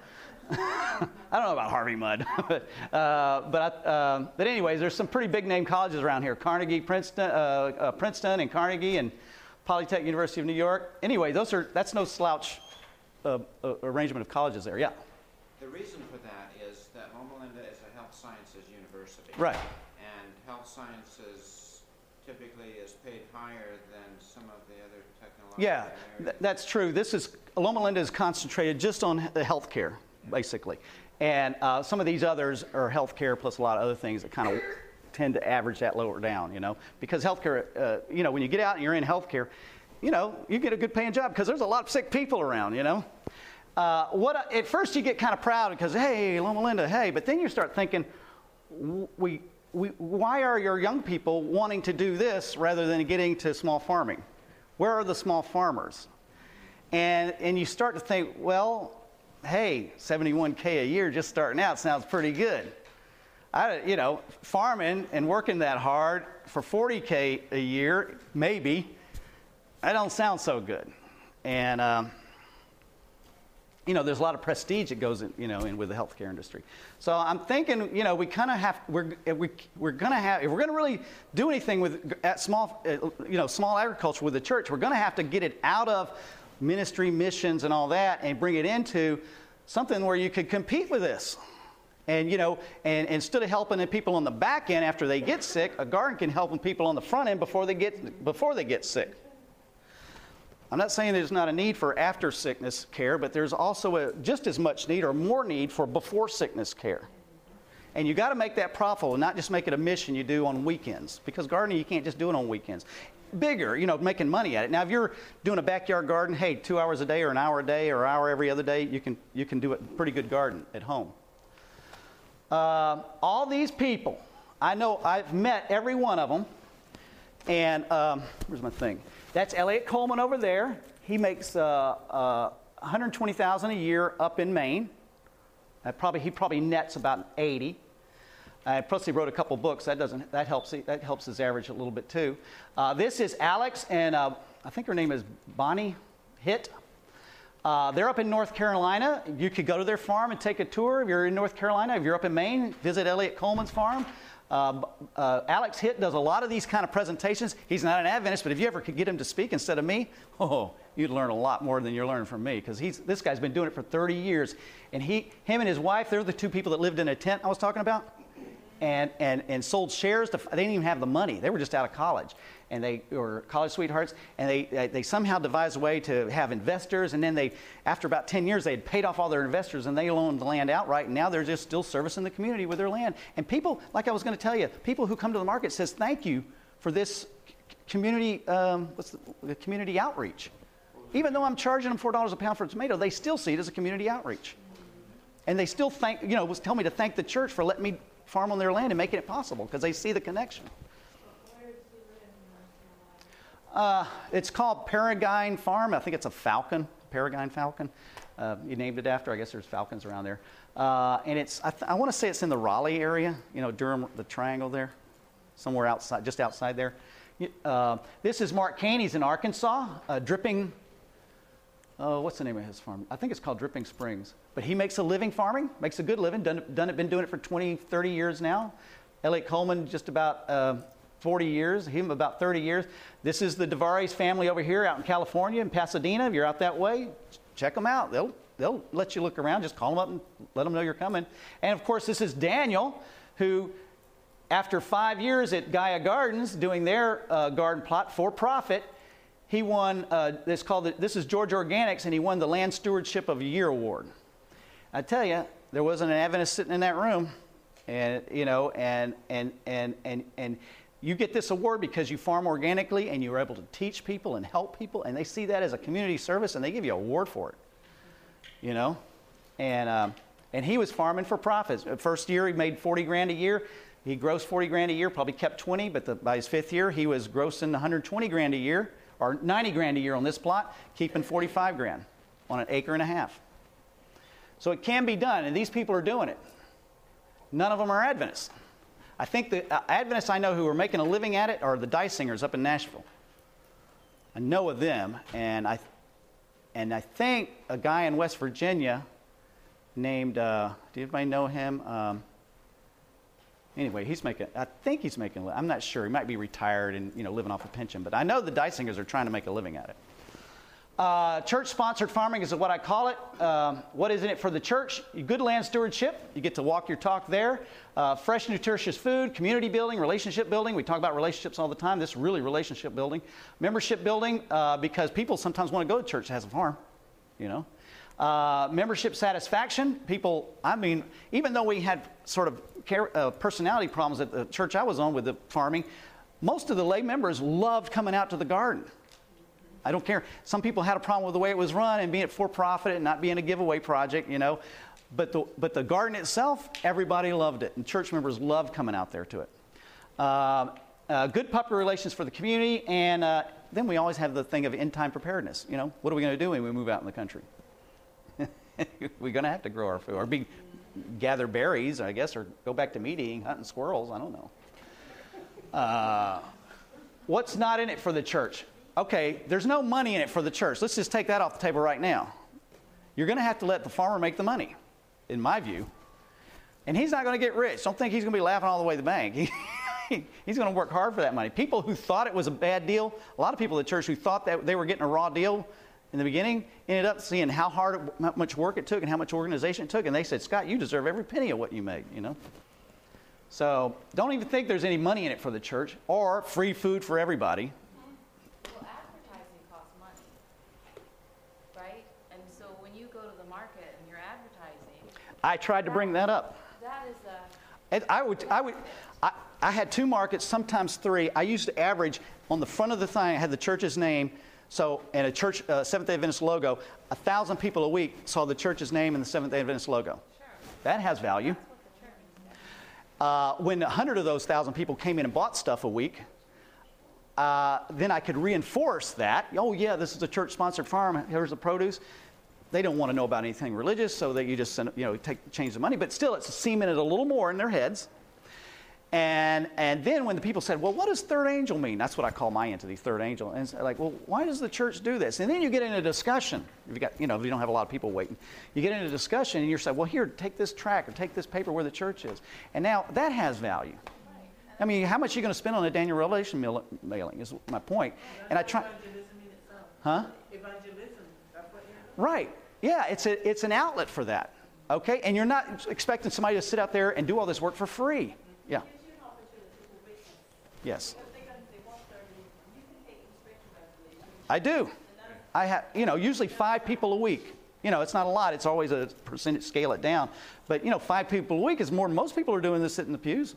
I don't know about Harvey Mudd, but, uh, but, I, uh, but anyways, there's some pretty big name colleges around here: Carnegie, Princeton, uh, uh, Princeton, and Carnegie, and Polytech University of New York. Anyway, those are that's no slouch uh, uh, arrangement of colleges there. Yeah. The reason for that is that Loma Linda is a health sciences university. Right. And health sciences typically is paid higher than some of the other technological yeah, areas. th- that's true. This is Loma Linda is concentrated just on the healthcare basically. And uh, some of these others are healthcare plus a lot of other things that kind of tend to average that lower down, you know. Because healthcare, uh, you know, when you get out and you're in healthcare, you know, you get a good paying job because there's a lot of sick people around, you know. Uh, what at first you get kind of proud because hey, Loma Linda, hey, but then you start thinking, we, we, why are your young people wanting to do this rather than getting to small farming? Where are the small farmers? And and you start to think, well, hey, 71K a year just starting out sounds pretty good. I, you know, farming and working that hard for 40K a year, maybe, that don't sound so good. And, um, you know, there's a lot of prestige that goes in, you know, in with the healthcare industry. So I'm thinking, you know, we kind of have, we're, we, we're going to have, if we're going to really do anything with at small, uh, you know, small agriculture with the church, we're going to have to get it out of ministry, missions, and all that, and bring it into something where you could compete with this. And you know, and, and instead of helping the people on the back end after they get sick, a garden can help people on the front end before they get before they get sick. I'm not saying there's not a need for after sickness care, but there's also a, just as much need or more need for before sickness care. And you got to make that profitable, and not just make it a mission you do on weekends. Because gardening, you can't just do it on weekends bigger, you know, making money at it. Now, if you're doing a backyard garden, hey, two hours a day or an hour a day or an hour every other day, you can, you can do a pretty good garden at home. Uh, all these people, I know I've met every one of them. And um, where's my thing? That's Eliot Coleman over there. He makes uh, uh, 120,000 a year up in Maine. probably he probably nets about 80. Uh, plus, he wrote a couple books. That doesn't that helps that helps his average a little bit too. Uh, this is Alex and uh, I think her name is Bonnie Hitt. Uh, they're up in North Carolina. You could go to their farm and take a tour. If you're in North Carolina, if you're up in Maine, visit Eliot Coleman's farm. Uh, uh, Alex Hitt does a lot of these kind of presentations. He's not an Adventist, but if you ever could get him to speak instead of me, oh, you'd learn a lot more than you're learning from me because he's this guy's been doing it for 30 years, and he, him and his wife, they're the two people that lived in a tent I was talking about, and and and sold shares. To, they didn't even have the money; they were just out of college, and they were college sweethearts, and they they, somehow devised a way to have investors, and then they, after about 10 years, they had paid off all their investors, and they loaned the land outright, and now they're just still servicing the community with their land. And people, like I was going to tell you, people who come to the market says thank you for this community, um, what's the, the community outreach. Even though I'm charging them $4 a pound for a tomato, they still see it as a community outreach. And they still thank, you know, tell me to thank the church for letting me farm on their land and making it possible because they see the connection. Uh, it's called Peregrine Farm. I think it's a falcon, Peregrine Falcon. Uh, you named it after. I guess there's falcons around there. Uh, and it's, I, th- I want to say it's in the Raleigh area, you know, Durham, the triangle there, somewhere outside, just outside there. Uh, this is Mark Caney's in Arkansas, dripping oh, what's the name of his farm? I think it's called Dripping Springs. But he makes a living farming, makes a good living, done, done it, been doing it for 20, 30 years now. Eliot Coleman, just about uh, 40 years, him about 30 years. This is the Dervaes family over here out in California, in Pasadena. If you're out that way, check them out. They'll, they'll let you look around. Just call them up and let them know you're coming. And of course, this is Daniel, who after five years at Gaia Gardens doing their uh, garden plot for profit, he won, uh, this, called the, this is Georgia Organics, and he won the Land Stewardship of the Year award. I tell you, there wasn't an Adventist sitting in that room, and you know, and and and and and you get this award because you farm organically and you're able to teach people and help people, and they see that as a community service, and they give you an award for it. You know, and um, and he was farming for profits. First year, he made 40 grand a year. He grossed 40 grand a year, probably kept 20, but the, by his fifth year, he was grossing 120 grand a year, or 90 grand a year on this plot, keeping 45 grand on an acre and a half. So it can be done, and these people are doing it. None of them are Adventists. I think the uh, Adventists I know who are making a living at it are the Dice Singers up in Nashville. I know of them, and I, and I think a guy in West Virginia named, uh, do anybody know him? Um, anyway, he's making, I think he's making, I'm not sure. He might be retired and, you know, living off a pension, but I know the Dice Singers are trying to make a living at it. Uh, church sponsored farming is what I call it. Um, what is in it for the church? Good land stewardship. You get to walk your talk there. Uh, fresh, nutritious food, community building, relationship building. We talk about relationships all the time. This is really relationship building. Membership building, uh, because people sometimes want to go to church that has a farm, you know. Uh, membership satisfaction. People, I mean, even though we had sort of care, uh, personality problems at the church I was on with the farming, most of the lay members loved coming out to the garden. I don't care. Some people had a problem with the way it was run and being for profit and not being a giveaway project, you know. But the, but the garden itself, everybody loved it. And church members loved coming out there to it. Um, uh, good puppy relations for the community. And uh, then we always have the thing of end time preparedness. You know, what are we going to do when we move out in the country? We're going to have to grow our food or be, gather berries, I guess, or go back to meat eating, hunting squirrels. I don't know. Uh, what's not in it for the church? okay, there's no money in it for the church. Let's just take that off the table right now. You're going to have to let the farmer make the money, in my view. And he's not going to get rich. Don't think he's going to be laughing all the way to the bank. He's going to work hard for that money. People who thought it was a bad deal, a lot of people at church who thought that they were getting a raw deal in the beginning, ended up seeing how hard, how much work it took and how much organization it took. And they said, Scott, you deserve every penny of what you make, you know? So don't even think there's any money in it for the church or free food for everybody. Well, advertising costs money, right? And so when you go to the market and you're advertising, I tried to bring that up. that is a, And I would, I would, I, I had two markets, sometimes three. I used to average on the front of the thing. I had the church's name, so and a church uh, Seventh Day Adventist logo. A thousand people a week saw the church's name and the Seventh Day Adventist logo. That has value. Uh, when a hundred of those thousand people came in and bought stuff a week, uh, then I could reinforce that. Oh yeah, this is a church-sponsored farm. Here's the produce. They don't want to know about anything religious, so that you just send, you know take change the money. But still, it's a cemented a little more in their heads. And, and then when the people said, well, what does third angel mean? That's what I call my entity, third angel. And it's like, well, why does the church do this? And then you get into discussion. If you got, you know, if you don't have a lot of people waiting, you get into discussion and you're saying, well, here, take this track or take this paper where the church is. And now that has value. I mean, how much are you going to spend on a Daniel Revelation mail- mailing is my point. And I try, Evangelism in itself. huh? Evangelism Right. Yeah, it's, a, it's an outlet for that. Okay? And you're not expecting somebody to sit out there and do all this work for free. Yeah. Evaluation. I do. I have, you know, usually five people a week. You know, it's not a lot. It's always a percentage, scale it down. But, you know, five people a week is more than most people are doing this sitting in the pews.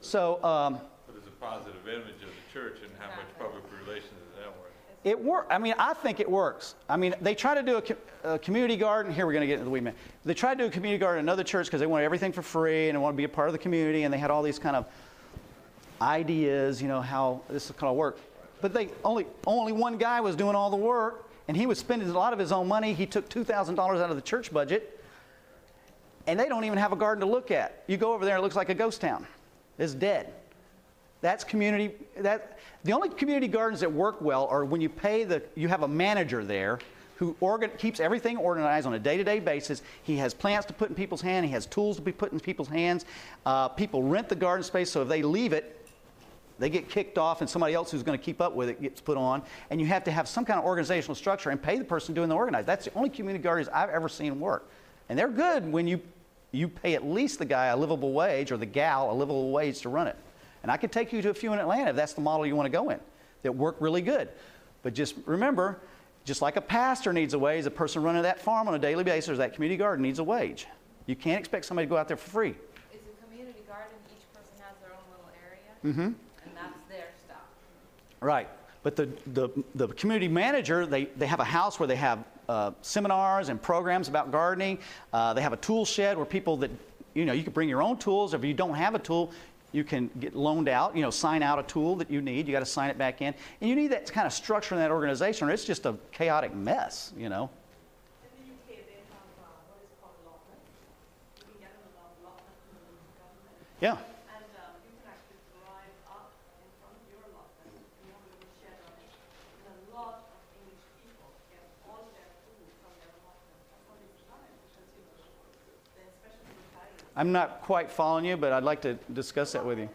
So, um, But it's a positive image of the church and how much public relations is that work? It work. I mean, I think it works. I mean, they try to do a, co- a community garden. Here we're going to get into the weed man. They tried to do a community garden in another church because they wanted everything for free and they want to be a part of the community, and they had all these kind of ideas, you know, how this is going to work. But they only only one guy was doing all the work, and he was spending a lot of his own money. He took two thousand dollars out of the church budget, and they don't even have a garden to look at. You go over there, it looks like a ghost town. It's dead. That's community. That the only community gardens that work well are when you pay the. You have a manager there who organ, keeps everything organized on a day-to-day basis. He has plants to put in people's hands. He has tools to be put in people's hands. Uh, people rent the garden space, so if they leave it, they get kicked off, and somebody else who's going to keep up with it gets put on. And you have to have some kind of organizational structure and pay the person doing the organizing. That's the only community gardens I've ever seen work, and they're good when you you pay at least the guy a livable wage or the gal a livable wage to run it. And I could take you to a few in Atlanta if that's the model you want to go in that work really good. But just remember, just like a pastor needs a wage, a person running that farm on a daily basis or that community garden needs a wage. You can't expect somebody to go out there for free. Is a community garden, each person has their own little area? Mm-hmm. And that's their stuff. Right. But the, the, the community manager, they, they have a house where they have uh, seminars and programs about gardening. Uh, they have a tool shed where people that, you know, you can bring your own tools. If you don't have a tool, you can get loaned out, you know, sign out a tool that you need. You got to sign it back in. And you need that kind of structure in that organization or it's just a chaotic mess, you know. In the UK, they have uh, what is called allotment. You can get an allot- allotment from the government. Yeah. And um, you can actually drive up in front of your allotment, and you have a little shed on it. And a lot of English people get all their food from their allotment. That's how they've done it, because, you know, they especially retired. I'm not quite following you, but I'd like to discuss that with you.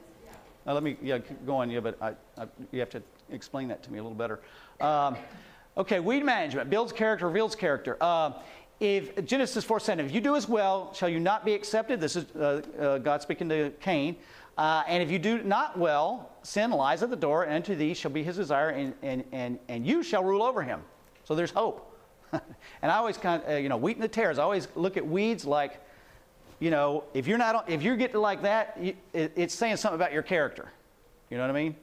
Uh, let me, yeah, keep going, yeah, but I, I, you have to explain that to me a little better. Um, okay, weed management builds character, reveals character. Uh, if Genesis 4 7, if you do as well, shall you not be accepted? This is uh, uh, God speaking to Cain. Uh, and if you do not well, sin lies at the door, and unto thee shall be his desire, and, and, and, and you shall rule over him. So there's hope. and I always kind of, uh, you know, wheat and the tares, I always look at weeds like, you know, if you're not, if you're getting like that, it's saying something about your character. You know what I mean?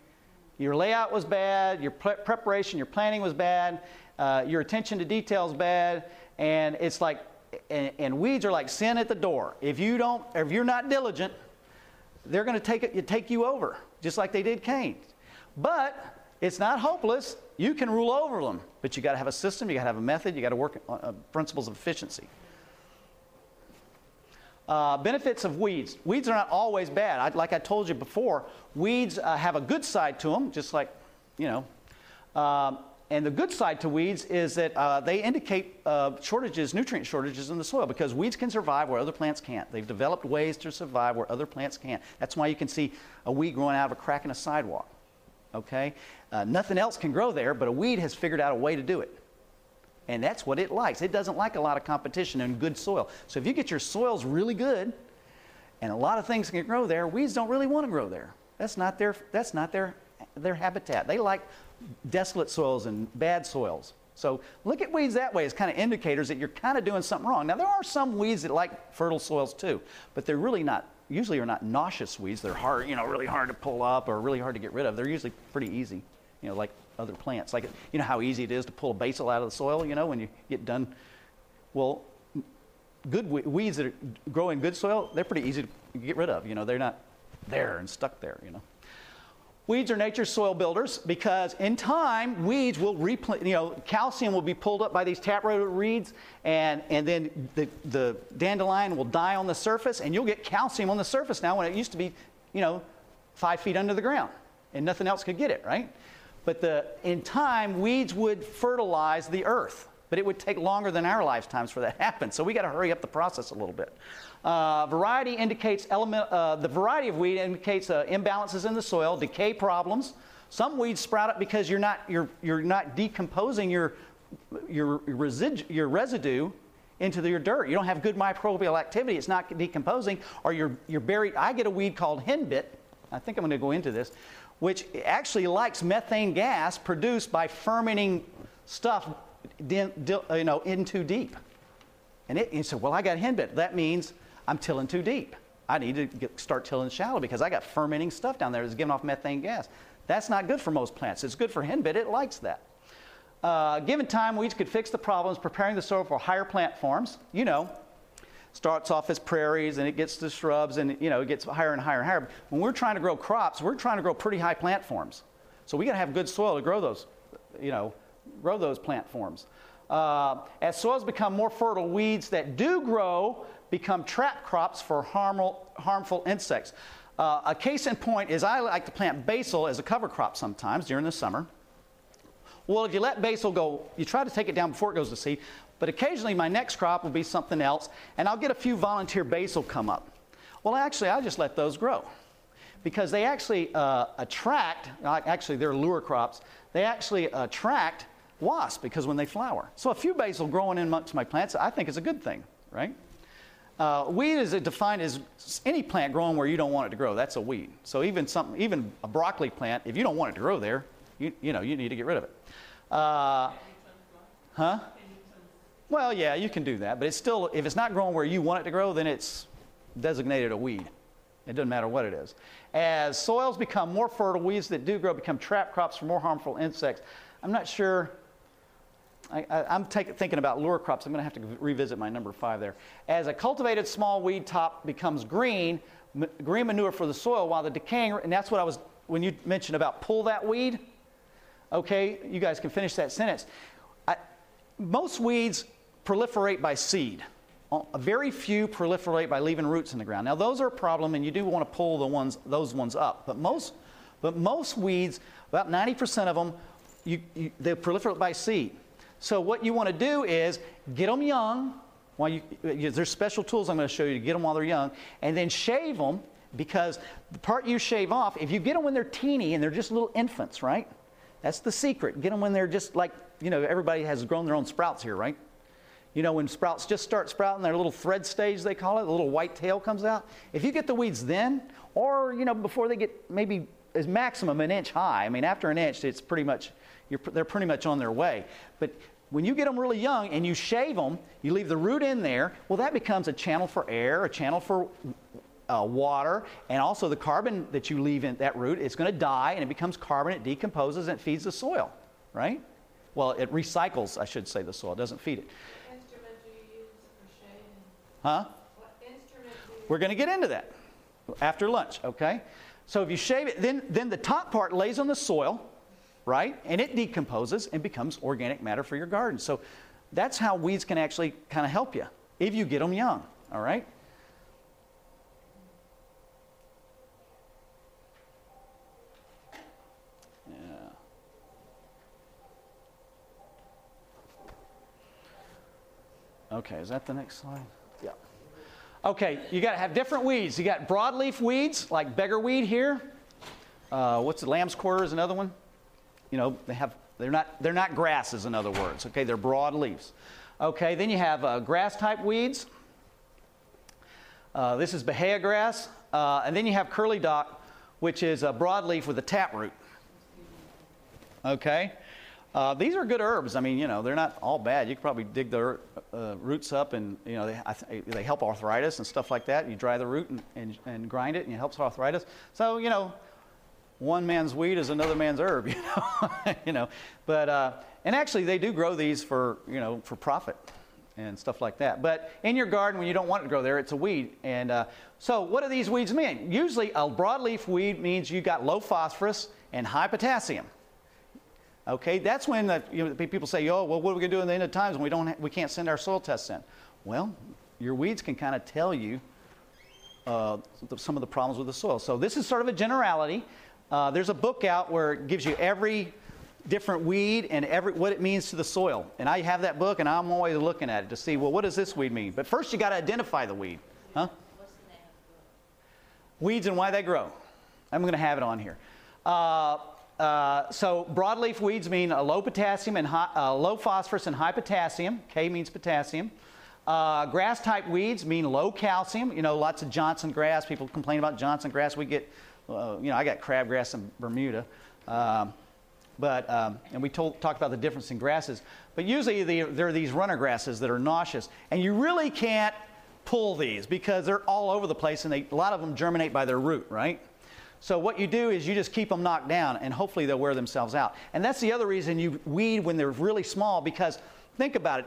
Your layout was bad, your preparation, your planning was bad, uh, your attention to details bad, and it's like, and, and weeds are like sin at the door. If you don't, if you're not diligent, they're going to take it, take you over, just like they did Cain. But it's not hopeless. You can rule over them, but you got to have a system, you got to have a method, you got to work on uh, principles of efficiency. Uh, benefits of weeds. Weeds are not always bad. I, like I told you before, weeds uh, have a good side to them, just like, you know. Um, and the good side to weeds is that uh, they indicate uh, shortages, nutrient shortages in the soil because weeds can survive where other plants can't. They've developed ways to survive where other plants can't. That's why you can see a weed growing out of a crack in a sidewalk. Okay? Uh, nothing else can grow there, but a weed has figured out a way to do it. And that's what it likes. It doesn't like a lot of competition and good soil. So if you get your soils really good and a lot of things can grow there, weeds don't really want to grow there. That's not their, that's not their, their habitat. They like desolate soils and bad soils. So look at weeds that way as kind of indicators that you're kind of doing something wrong. Now there are some weeds that like fertile soils too, but they're really not usually are not nauseous weeds. They're hard, you know, really hard to pull up or really hard to get rid of. They're usually pretty easy, you know, like other plants. Like you know how easy it is to pull a basil out of the soil, you know, when you get done. Well, good weeds that grow in good soil, they're pretty easy to get rid of. You know, they're not there and stuck there. You know. Weeds are nature's soil builders because in time, weeds will replant, you know, calcium will be pulled up by these taproot reeds, and, and then the, the dandelion will die on the surface, and you'll get calcium on the surface now when it used to be, you know, five feet under the ground, and nothing else could get it, right? But the, in time, weeds would fertilize the earth, but it would take longer than our lifetimes for that to happen, so we got to hurry up the process a little bit. Uh, variety indicates element, uh, the variety of weed indicates uh, imbalances in the soil, decay problems. Some weeds sprout up because you're not, you're, you're not decomposing your your, your residue into the, your dirt. You don't have good microbial activity. It's not decomposing, or you're, you're buried. I get a weed called henbit. I think I'm going to go into this, which actually likes methane gas produced by fermenting stuff you know, in too deep. And it, you said, well, I got henbit. That means I'm tilling too deep. I need to get, start tilling shallow because I got fermenting stuff down there that's giving off methane gas. That's not good for most plants. It's good for henbit. It likes that. Uh, given time, weeds could fix the problems, preparing the soil for higher plant forms. You know, starts off as prairies and it gets to shrubs and you know it gets higher and higher and higher. When we're trying to grow crops, we're trying to grow pretty high plant forms. So we got to have good soil to grow those, you know, grow those plant forms. Uh, as soils become more fertile, weeds that do grow become trap crops for harmful, harmful insects. Uh, a case in point is I like to plant basil as a cover crop sometimes during the summer. Well, if you let basil go, you try to take it down before it goes to seed, but occasionally my next crop will be something else, and I'll get a few volunteer basil come up. Well, actually, I just let those grow because they actually uh, attract, actually, they're lure crops, they actually attract wasps because when they flower. So a few basil growing in amongst my plants, I think is a good thing, right? Uh, weed is defined as any plant growing where you don't want it to grow. That's a weed. So even something, even a broccoli plant, if you don't want it to grow there, you, you know, you need to get rid of it. Uh, huh? Well, yeah, you can do that, but it's still, if it's not growing where you want it to grow, then it's designated a weed. It doesn't matter what it is. As soils become more fertile, weeds that do grow become trap crops for more harmful insects. I'm not sure. I, am thinking about lure crops. I'm going to have to revisit my number five there. As a cultivated small weed top becomes green, m- green manure for the soil, while the decaying, and that's what I was, when you mentioned about pull that weed, okay, you guys can finish that sentence. I, most weeds proliferate by seed. Very few proliferate by leaving roots in the ground. Now those are a problem, and you do want to pull the ones, those ones up. But most, but most weeds, about 90% of them, you, you, they proliferate by seed. So what you want to do is get them young. While you, there's special tools I'm going to show you to get them while they're young, and then shave them because the part you shave off, if you get them when they're teeny and they're just little infants, right? That's the secret. Get them when they're just like, you know, everybody has grown their own sprouts here, right? You know, when sprouts just start sprouting, their little thread stage, they call it, the little white tail comes out. If you get the weeds then, or, you know, before they get maybe as maximum an inch high, I mean, after an inch, it's pretty much, they're pretty much on their way. But when you get them really young and you shave them, you leave the root in there, well, that becomes a channel for air, a channel for uh, water, and also the carbon that you leave in that root, it's going to die and it becomes carbon, it decomposes and it feeds the soil, right? Well, it recycles, I should say, the soil, it doesn't feed it. What instrument do you use for shaving? Huh? We're going to get into that after lunch, okay? So if you shave it, then, then the top part lays on the soil, right? And it decomposes and becomes organic matter for your garden. So that's how weeds can actually kind of help you if you get them young, all right? Yeah. Okay, is that the next slide? Okay, you got to have different weeds. You got broadleaf weeds like beggarweed here. Uh, what's the lamb's quarter is another one. You know, they have they're not they're not grasses in other words. Okay, they're broad leaves. Okay, then you have uh, grass type weeds. Uh, this is Bahia grass, uh, and then you have curly dock, which is a broadleaf with a taproot. Okay. Uh, these are good herbs. I mean, you know, they're not all bad. You could probably dig the uh, roots up, and you know, they, they help arthritis and stuff like that. You dry the root and, and, and grind it, and it helps arthritis. So, you know, one man's weed is another man's herb. You know, you know. But uh, and actually, they do grow these for you know for profit and stuff like that. But in your garden, when you don't want it to grow there, it's a weed. And uh, so, what do these weeds mean? Usually, a broadleaf weed means you got low phosphorus and high potassium. Okay, that's when the, you know, people say, "Oh, well, what are we going to do in the end of times when we don't, ha- we can't send our soil tests in?" Well, your weeds can kind of tell you uh, some of the problems with the soil. So this is sort of a generality. Uh, there's a book out where it gives you every different weed and every what it means to the soil. And I have that book, and I'm always looking at it to see, well, what does this weed mean? But first, you got to identify the weed, huh? What's the name of Weeds and why they grow. I'm going to have it on here. Uh, uh, so broadleaf weeds mean uh, low potassium and high, uh, low phosphorus and high potassium. K means potassium. Uh, grass type weeds mean low calcium. You know, lots of Johnson grass. People complain about Johnson grass. We get, you know, I got crabgrass in Bermuda. Um, but um, and we told, talked about the difference in grasses. But usually the, there are these runner grasses that are nauseous, and you really can't pull these because they're all over the place, and they, a lot of them germinate by their root, right? So what you do is you just keep them knocked down, and hopefully they'll wear themselves out. And that's the other reason you weed when they're really small, because think about it.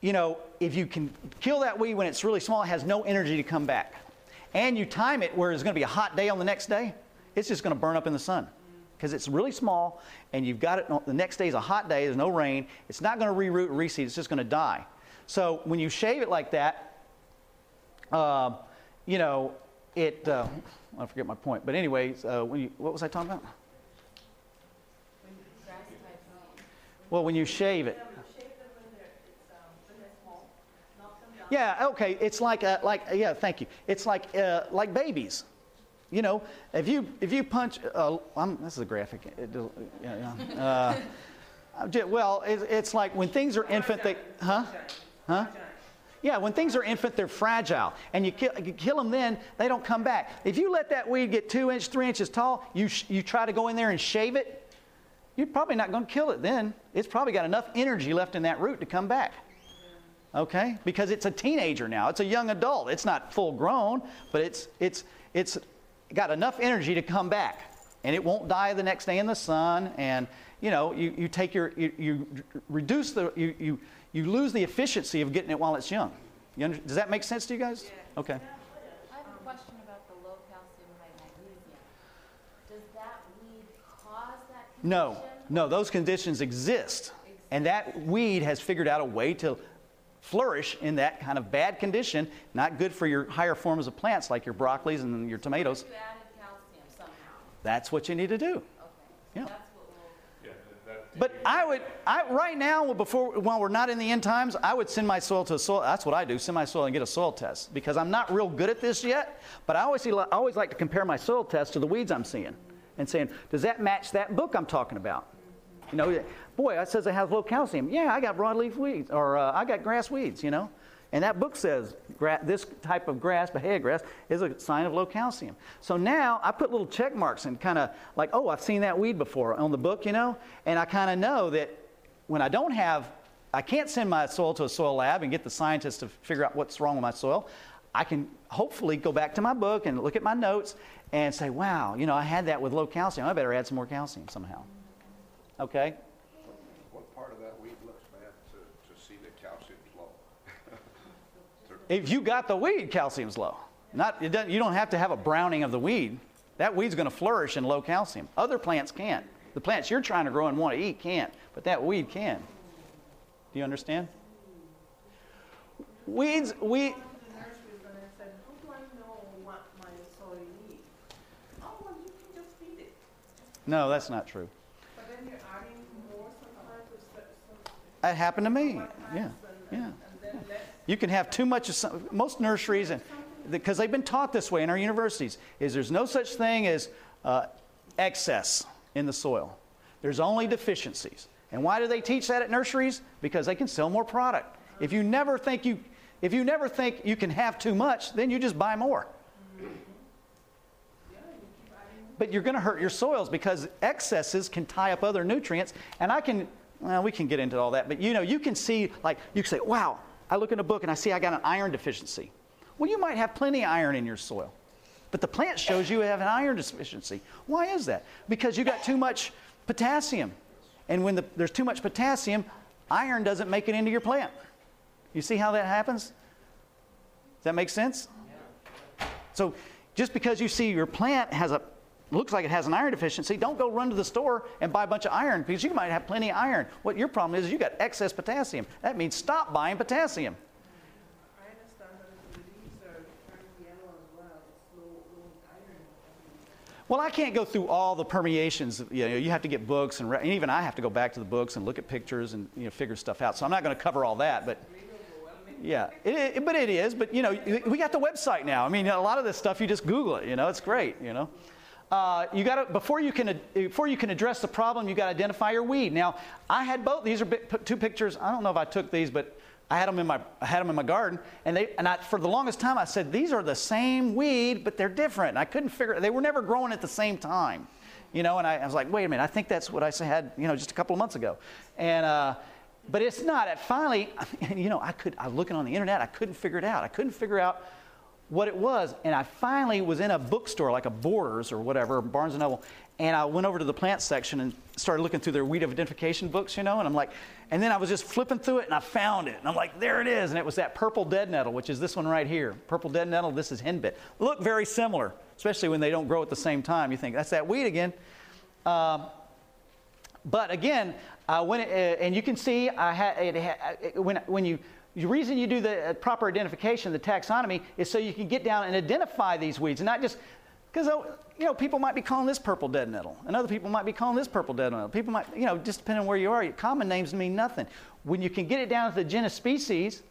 You know, if you can kill that weed when it's really small, it has no energy to come back. And you time it where it's going to be a hot day on the next day, it's just going to burn up in the sun because it's really small and you've got it the next day is a hot day there's no rain it's not going to reroot or reseed it's just going to die so when you shave it like that uh, you know it uh, i forget my point but anyways uh, when you, what was i talking about? Grass type weed. well when you shave it. Shave them when they're, it's, um, when they're small, knock them down. yeah okay it's like a, like yeah thank you. It's like uh, like babies. You know if you if you punch uh, this is a graphic it, yeah, yeah. Uh, well it, it's like when things are infant they huh? Huh yeah when things are infant they're fragile. And you kill, you kill them then they don't come back. If you let that weed get two inches, three inches tall you, sh- you try to go in there and shave it you're probably not going to kill it then. It's probably got enough energy left in that root to come back. Okay? Because it's a teenager now. It's a young adult. It's not full grown but it's it's it's got enough energy to come back. And it won't die the next day in the sun. And you know you, you take your you, you reduce the you, you you lose the efficiency of getting it while it's young you under, does that make sense to you guys okay I have a question about the low calcium, high magnesium. Does that weed cause that no condition? no no, those conditions exist and that weed has figured out a way to flourish in that kind of bad condition not good for your higher forms of plants like your broccolis and your tomatoes You added calcium somehow. that's what you need to do Okay. Yeah. So that's what will. Yeah, that, But I would, I, right now, before, while we're not in the end times, I would send my soil to a soil. That's what I do: send my soil and get a soil test because I'm not real good at this yet. But I always, I always like to compare my soil test to the weeds I'm seeing, and saying, does that match that book I'm talking about? You know, boy, it says it has low calcium. Yeah, I got broadleaf weeds, or uh, I got grass weeds. You know, and that book says this type of grass, Bahia grass, is a sign of low calcium. So now I put little check marks and kind of like, oh, I've seen that weed before on the book, you know, and I kind of know that when I don't have, I can't send my soil to a soil lab and get the scientists to figure out what's wrong with my soil. I can hopefully go back to my book and look at my notes and say, wow, you know, I had that with low calcium. I better add some more calcium somehow. Okay? What part of that weed looks bad to, to see that calcium's low? If you got the weed, calcium's low. Not, it you don't have to have a browning of the weed. That weed's going to flourish in low calcium. Other plants can't. The plants you're trying to grow and want to eat can't, but that weed can. Do you understand? Weeds, we, no, that's not true. That happened to me. Yeah, yeah. You can have too much of some, most nurseries, and because they've been taught this way in our universities, is there's no such thing as uh, excess in the soil. There's only deficiencies. And why do they teach that at nurseries? Because they can sell more product. If you never think you, if you never think you can have too much, then you just buy more. But you're going to hurt your soils because excesses can tie up other nutrients. And I can, well, we can get into all that, but you know, you can see, like, you can say, wow, I look in a book and I see I got an iron deficiency. Well, you might have plenty of iron in your soil, but the plant shows you have an iron deficiency. Why is that? Because you got too much potassium. And when the, there's too much potassium, iron doesn't make it into your plant. You see how that happens? Does that make sense? So just because you see your plant has a looks like it has an iron deficiency, don't go run to the store and buy a bunch of iron because you might have plenty of iron. What your problem is, you got excess potassium. That means stop buying potassium. Well, I can't go through all the permeations. You know, you have to get books, and, and even I have to go back to the books and look at pictures and you know figure stuff out. So I'm not going to cover all that, but yeah, it, it, but it is. But you know, we got the website now. I mean, a lot of this stuff you just Google it. You know, it's great. You know, uh, you got to before you can before you can address the problem, you got to identify your weed. Now, I had both. These are two pictures. I don't know if I took these, but I had them in my I had them in my garden, and they and I, for the longest time I said these are the same weed, but they're different. I couldn't figure. They were never growing at the same time, you know. And I, I was like, wait a minute, I think that's what I had, you know, just a couple of months ago, and. Uh, but it's not. It finally, you know, I could. I was looking on the internet. I couldn't figure it out. I couldn't figure out what it was. And I finally was in a bookstore, like a Borders or whatever, Barnes and Noble, and I went over to the plant section and started looking through their weed identification books, you know. And I'm like, and then I was just flipping through it and I found it. And I'm like, there it is. And it was that purple dead nettle, which is this one right here. Purple dead nettle, this is henbit. Look very similar, especially when they don't grow at the same time. You think, that's that weed again. Um, but again, I went, uh, and you can see I ha, it it, when, when you the reason you do the uh, proper identification, the taxonomy, is so you can get down and identify these weeds, and not just because you know people might be calling this purple dead nettle, and other people might be calling this purple dead nettle. People might, you know, just depending on where you are, common names mean nothing. When you can get it down to the genus species,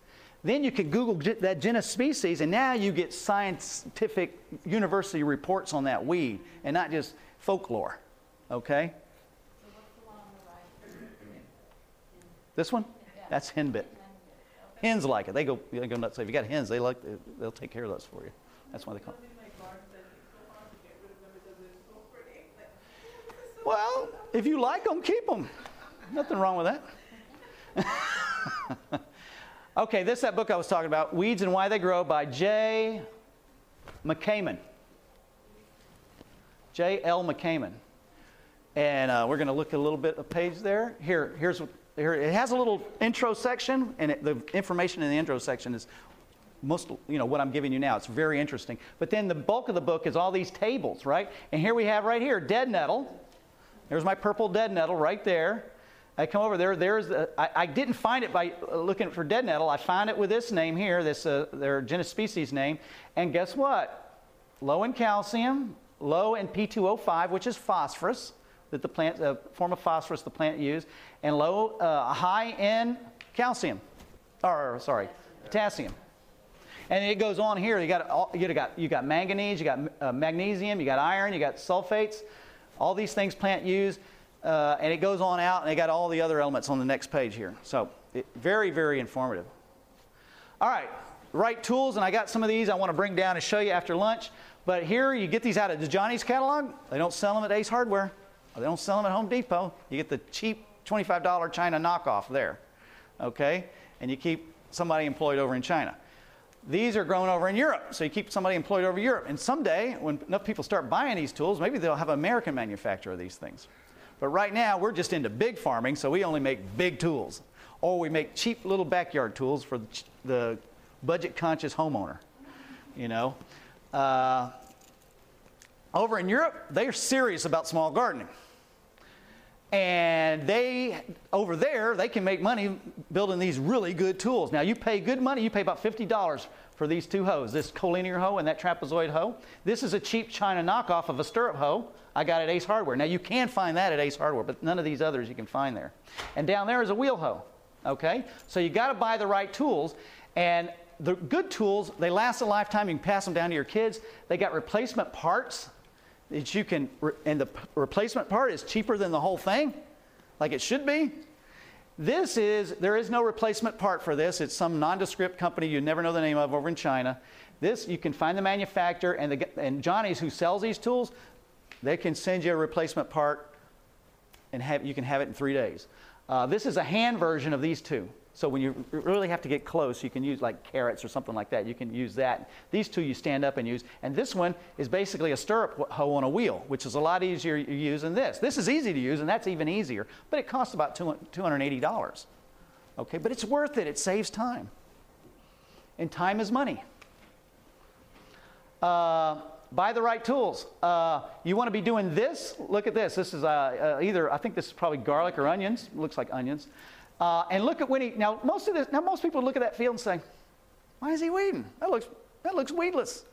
then you can Google that genus species, and now you get scientific university reports on that weed, and not just folklore. Okay. This one? That's henbit. Hens like it. They go, they go nuts. If you got hens, they like, they'll take care of those for you. That's why they call. Well, if you like them, keep them. Nothing wrong with that. okay, this is that book I was talking about, Weeds and Why They Grow by J. McCaman. J. L. McCaman. And uh, we're going to look at a little bit of page there. Here, here's what it has a little intro section, and it, the information in the intro section is most, you know, what I'm giving you now. It's very interesting. But then the bulk of the book is all these tables, right? And here we have right here dead nettle. There's my purple dead nettle right there. I come over there. There's the, I, didn't find it by looking for dead nettle. I find it with this name here, this uh, their genus species name. And guess what? Low in calcium, low in P2O5, which is phosphorus that the plant, a form of phosphorus the plant used, and low, uh, high in calcium, or sorry, potassium. And it goes on here. You got you got you got manganese, you got uh, magnesium, you got iron, you got sulfates. All these things plant use, uh, and it goes on out, and they got all the other elements on the next page here. So it, very very informative. All right, right tools, and I got some of these I want to bring down and show you after lunch. But here you get these out of the Johnny's catalog. They don't sell them at Ace Hardware. They don't sell them at Home Depot. You get the cheap $25 China knockoff there. Okay? And you keep somebody employed over in China. These are grown over in Europe, so you keep somebody employed over Europe. And someday, when enough people start buying these tools, maybe they'll have an American manufacturer of these things. But right now, we're just into big farming, so we only make big tools. Or we make cheap little backyard tools for the budget conscious homeowner. You know? Uh, over in Europe, they're serious about small gardening. And they, over there, they can make money building these really good tools. Now, you pay good money, you pay about $50 for these two hoes this collinear hoe and that trapezoid hoe. This is a cheap China knockoff of a stirrup hoe I got at Ace Hardware. Now, you can find that at Ace Hardware, but none of these others you can find there. And down there is a wheel hoe. Okay? So you got to buy the right tools. And the good tools, they last a lifetime. You can pass them down to your kids. They got replacement parts that you can, and the replacement part is cheaper than the whole thing, like it should be. This is, there is no replacement part for this. It's some nondescript company you never know the name of over in China. This, you can find the manufacturer, and, the, and Johnny's who sells these tools, they can send you a replacement part and have, you can have it in three days. Uh, this is a hand version of these two. So when you really have to get close, you can use like carrots or something like that. You can use that. These two you stand up and use. And this one is basically a stirrup hoe on a wheel, which is a lot easier to use than this. This is easy to use, and that's even easier. But it costs about $280. Okay, but it's worth it. It saves time. And time is money. Uh, buy the right tools. Uh, you want to be doing this? Look at this. This is uh, uh, either, I think this is probably garlic or onions. Looks like onions. Uh, and look at when he, now most of this, now most people look at that field and say, why is he weeding? That looks, that looks weedless.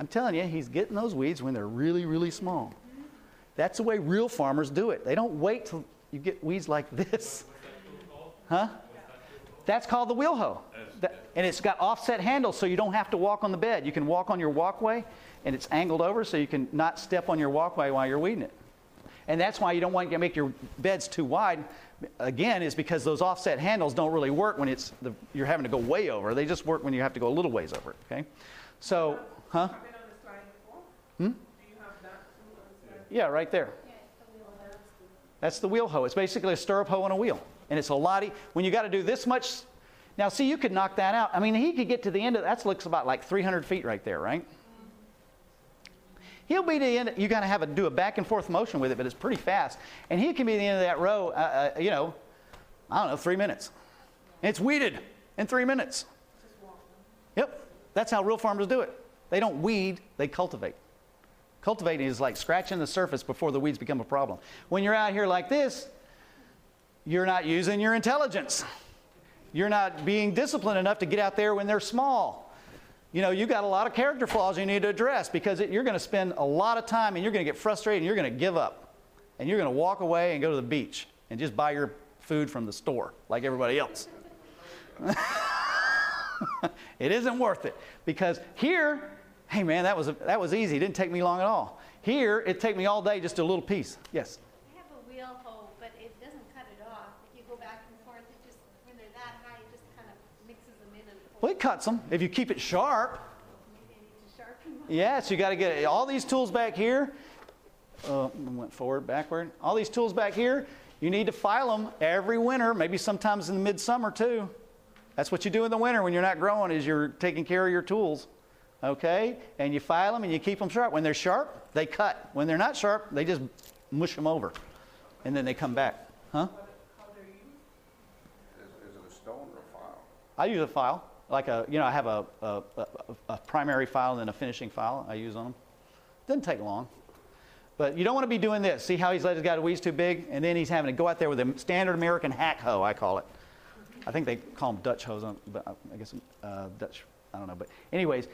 I'm telling you, he's getting those weeds when they're really, really small. That's the way real farmers do it. They don't wait till you get weeds like this. Huh? That's called the wheel hoe. That, And it's got offset handles so you don't have to walk on the bed. You can walk on your walkway and it's angled over so you can not step on your walkway while you're weeding it. And that's why you don't want to make your beds too wide. Again, is because those offset handles don't really work when it's the, you're having to go way over. They just work when you have to go a little ways over. Okay, so huh? I've been on the slide. Hmm? Do you have that too on the slide? Yeah, right there. That's the wheel hoe. It's basically a stirrup hoe on a wheel, and it's a lot. E- when you got to do this much, now see, you could knock that out. I mean, he could get to the end of that. Looks about like 300 feet right there, right? He'll be the end. You got to have a do a back and forth motion with it, but it's pretty fast. And he can be the end of that row. Uh, uh, you know, I don't know, three minutes. And it's weeded in three minutes. Yep, that's how real farmers do it. They don't weed; they cultivate. Cultivating is like scratching the surface before the weeds become a problem. When you're out here like this, you're not using your intelligence. You're not being disciplined enough to get out there when they're small. You know, you got a lot of character flaws you need to address because it, you're going to spend a lot of time and you're going to get frustrated and you're going to give up. And you're going to walk away and go to the beach and just buy your food from the store like everybody else. it isn't worth it because here, hey man, that was, that was easy. It didn't take me long at all. Here, it take me all day just a little piece. Yes. I have a wheel hoe, but it doesn't cut it off. If you go back and forth, it just, when they're that high, it just kind of mixes them in and Well, it cuts them if you keep it sharp. maybe I need to sharpen them. Yeah, so you got to get all these tools back here. Uh, went forward, backward. All these tools back here, you need to file them every winter, maybe sometimes in the midsummer too. That's what you do in the winter when you're not growing is you're taking care of your tools. Okay? And you file them and you keep them sharp. When they're sharp, they cut. When they're not sharp, they just mush them over. And then they come back. Huh? Is, is it a stone or a file? I use a file, like a, you know, I have a, a, a, primary file and then a finishing file I use on them. Doesn't take long. But you don't want to be doing this. See how he's let his guy the weeds too big? And then he's having to go out there with a standard American hack hoe, I call it. I think they call them Dutch hoes, but I guess uh, Dutch, I don't know. But, anyways,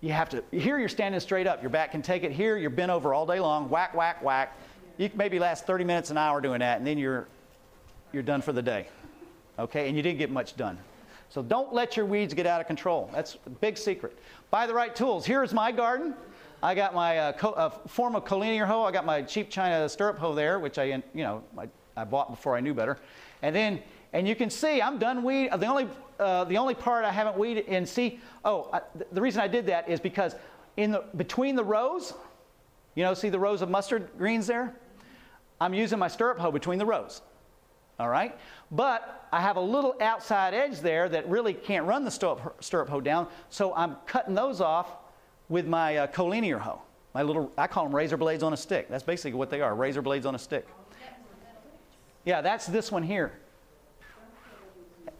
you have to, here you're standing straight up. Your back can take it. Here you're bent over all day long, whack, whack, whack. You can maybe last 30 minutes, an hour doing that, and then you're, you're done for the day. Okay? And you didn't get much done. So don't let your weeds get out of control. That's a big secret. Buy the right tools. Here's my garden. I got my uh, co- uh, form of collinear hoe. I got my cheap China stirrup hoe there, which I, you know, I, I bought before I knew better. And then, and you can see I'm done weed. The only, uh, the only part I haven't weeded, and see, oh, I, th- the reason I did that is because in the, between the rows, you know, see the rows of mustard greens there? I'm using my stirrup hoe between the rows. All right? But I have a little outside edge there that really can't run the stirrup, stirrup hoe down, so I'm cutting those off with my uh, collinear hoe. My little, I call them razor blades on a stick. That's basically what they are razor blades on a stick. Yeah, that's this one here.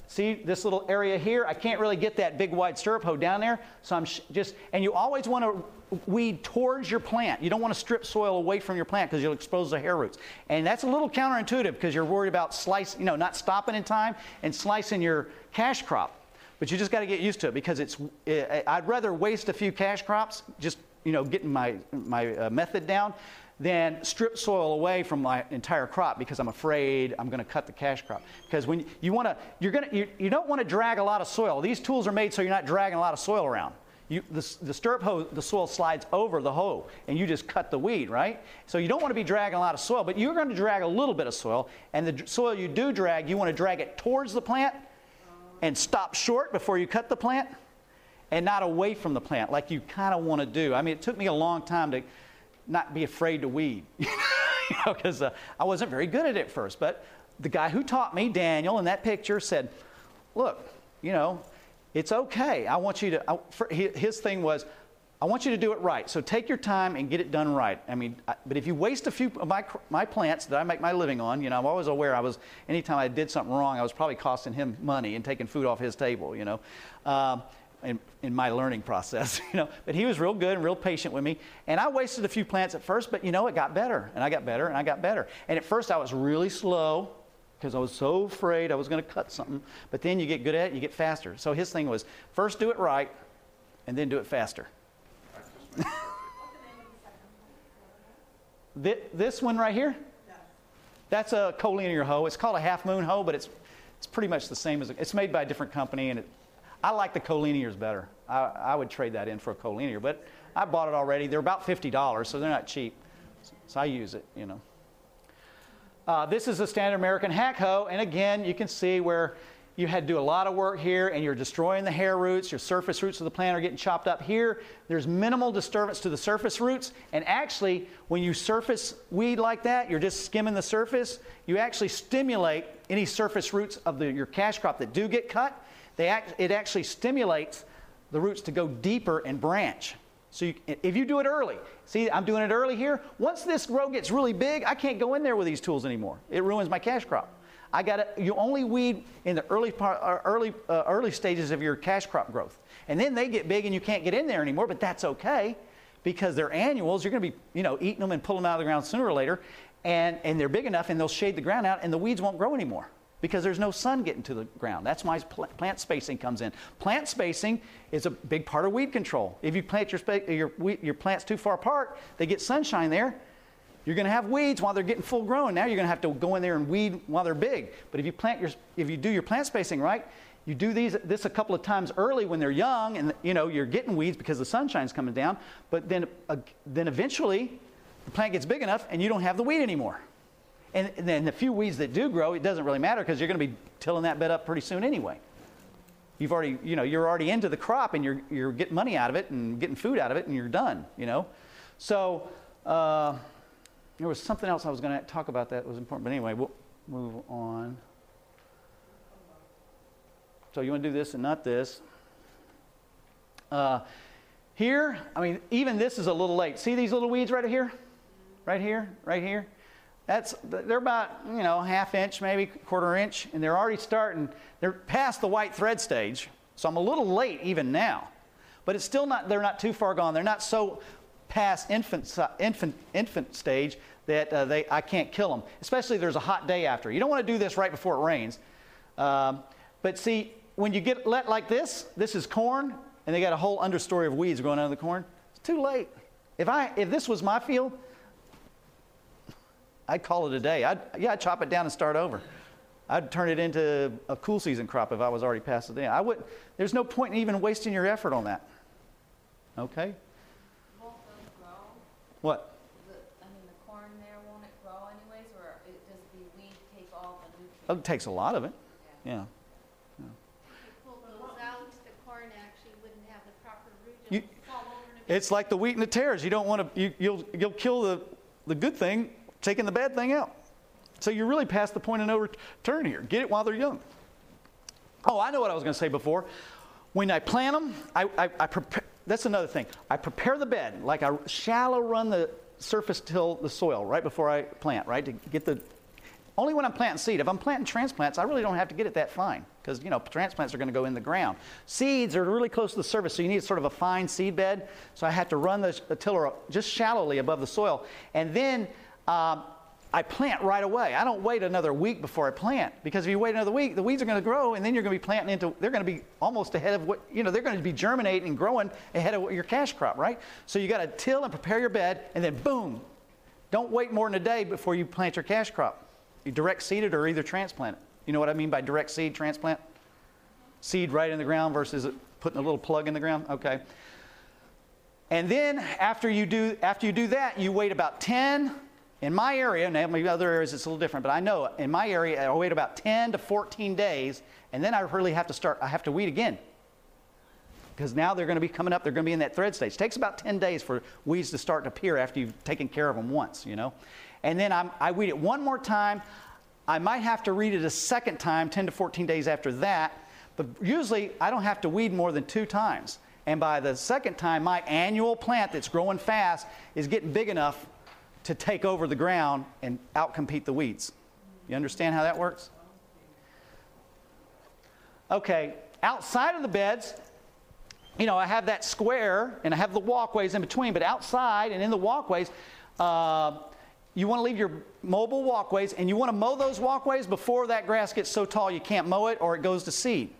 See this little area here? I can't really get that big wide stirrup hoe down there, so I'm sh- just, and you always want to weed towards your plant. You don't want to strip soil away from your plant because you'll expose the hair roots. And that's a little counterintuitive because you're worried about slicing, you know, not stopping in time and slicing your cash crop. But you just got to get used to it because it's, eh, I'd rather waste a few cash crops, just, you know, getting my, my uh, method down, than strip soil away from my entire crop because I'm afraid I'm going to cut the cash crop. Because when you want to, you're going to, you, you don't want to drag a lot of soil. These tools are made so you're not dragging a lot of soil around. You, the, the stirrup hoe, the soil slides over the hoe, and you just cut the weed, right? So you don't want to be dragging a lot of soil, but you're going to drag a little bit of soil, and the soil you do drag, you want to drag it towards the plant and stop short before you cut the plant, and not away from the plant like you kind of want to do. I mean, it took me a long time to not be afraid to weed, you know, because uh, I wasn't very good at it first. But the guy who taught me, Daniel, in that picture said, "Look, you know, it's okay. I want you to." I, for, his thing was, "I want you to do it right. So take your time and get it done right." I mean, I, but if you waste a few of my my plants that I make my living on, you know, I'm always aware. I was anytime I did something wrong, I was probably costing him money and taking food off his table, you know. Um, in, in my learning process, you know. But he was real good and real patient with me. And I wasted a few plants at first, but you know, it got better and I got better and I got better. And at first I was really slow because I was so afraid I was going to cut something. But then you get good at it, you get faster. So his thing was first do it right and then do it faster. This one right here? That's a collinear hoe. It's called a half moon hoe, but it's, it's pretty much the same as it's made by a different company. And it, I like the collinears better. I, I would trade that in for a collinear, but I bought it already. They're about $50, so they're not cheap. So I use it, you know. Uh, this is a standard American hack hoe, and again, you can see where you had to do a lot of work here and you're destroying the hair roots, your surface roots of the plant are getting chopped up here. There's minimal disturbance to the surface roots, and actually, when you surface weed like that, you're just skimming the surface, you actually stimulate any surface roots of the, your cash crop that do get cut. Act, it actually stimulates the roots to go deeper and branch. So you, if you do it early, see, I'm doing it early here. Once this row gets really big, I can't go in there with these tools anymore. It ruins my cash crop. I got you only weed in the early part, uh, early, uh, early stages of your cash crop growth. And then they get big and you can't get in there anymore, but that's okay because they're annuals. You're going to be, you know, eating them and pulling them out of the ground sooner or later. And, and they're big enough and they'll shade the ground out and the weeds won't grow anymore because there's no sun getting to the ground. That's why plant spacing comes in. Plant spacing is a big part of weed control. If you plant your, your, your plants too far apart, they get sunshine there. You're going to have weeds while they're getting full grown. Now you're going to have to go in there and weed while they're big. But if you plant your, if you do your plant spacing right, you do these this a couple of times early when they're young, and you know you're getting weeds because the sunshine's coming down. But then, uh, then eventually, the plant gets big enough, and you don't have the weed anymore. And, then the few weeds that do grow, it doesn't really matter because you're going to be tilling that bed up pretty soon anyway. You've already, you know, you're already into the crop and you're, you're getting money out of it and getting food out of it and you're done, you know. So uh, there was something else I was going to talk about that was important. But anyway, we'll move on. So you want to do this and not this. Uh, here, I mean, even this is a little late. See these little weeds right here? Right here? Right here? That's, they're about, you know, half inch, maybe quarter inch, and they're already starting, they're past the white thread stage. So I'm a little late even now. But it's still not, they're not too far gone. They're not so past infant, infant, infant stage that uh, they, I can't kill them, especially there's a hot day after. You don't want to do this right before it rains. Um, but see, when you get let like this, this is corn, and they got a whole understory of weeds growing under the corn. It's too late. If, I, if this was my field, I'd call it a day. I'd, yeah, I'd chop it down and start over. I'd turn it into a cool season crop if I was already past the day. I would. There's no point in even wasting your effort on that. Okay. Won't those grow? What? The, I mean, the corn there, won't it grow anyways, or it, does the weed take all the nutrients? Oh, it takes a lot of it. Yeah. If you pull those out, the corn actually wouldn't have the proper. You- It'll fall over in a It's like the wheat and the tares. You don't want to. You, you'll you'll kill the the good thing, taking the bad thing out. So you're really past the point of no return here. Get it while they're young. Oh, I know what I was going to say before. When I plant them, I, I, I prepare. That's another thing. I prepare the bed, like I shallow run the surface till the soil right before I plant, right to get the. Only when I'm planting seed. If I'm planting transplants, I really don't have to get it that fine because you know transplants are going to go in the ground. Seeds are really close to the surface, so you need sort of a fine seed bed. So I have to run the, the tiller just shallowly above the soil, and then um, I plant right away. I don't wait another week before I plant because if you wait another week, the weeds are going to grow, and then you're going to be planting into. They're going to be almost ahead of what you know. They're going to be germinating and growing ahead of your cash crop, right? So you got to till and prepare your bed, and then boom. Don't wait more than a day before you plant your cash crop. You direct seed it or either transplant it. You know what I mean by direct seed transplant? Seed right in the ground versus putting a little plug in the ground. Okay. And then after you do after you do that, you wait about 10 in my area, now maybe other areas it's a little different, but I know in my area I wait about 10 to 14 days, and then I really have to start, I have to weed again. Because now they're going to be coming up, they're going to be in that thread stage. It takes about 10 days for weeds to start to appear after you've taken care of them once, you know. And then I'm, I weed it one more time. I might have to read it a second time, 10 to 14 days after that. But usually I don't have to weed more than two times. And by the second time, my annual plant that's growing fast is getting big enough to take over the ground and outcompete the weeds. You understand how that works? Okay, outside of the beds, you know, I have that square and I have the walkways in between, but outside and in the walkways, uh, you want to leave your mobile walkways and you want to mow those walkways before that grass gets so tall you can't mow it or it goes to seed.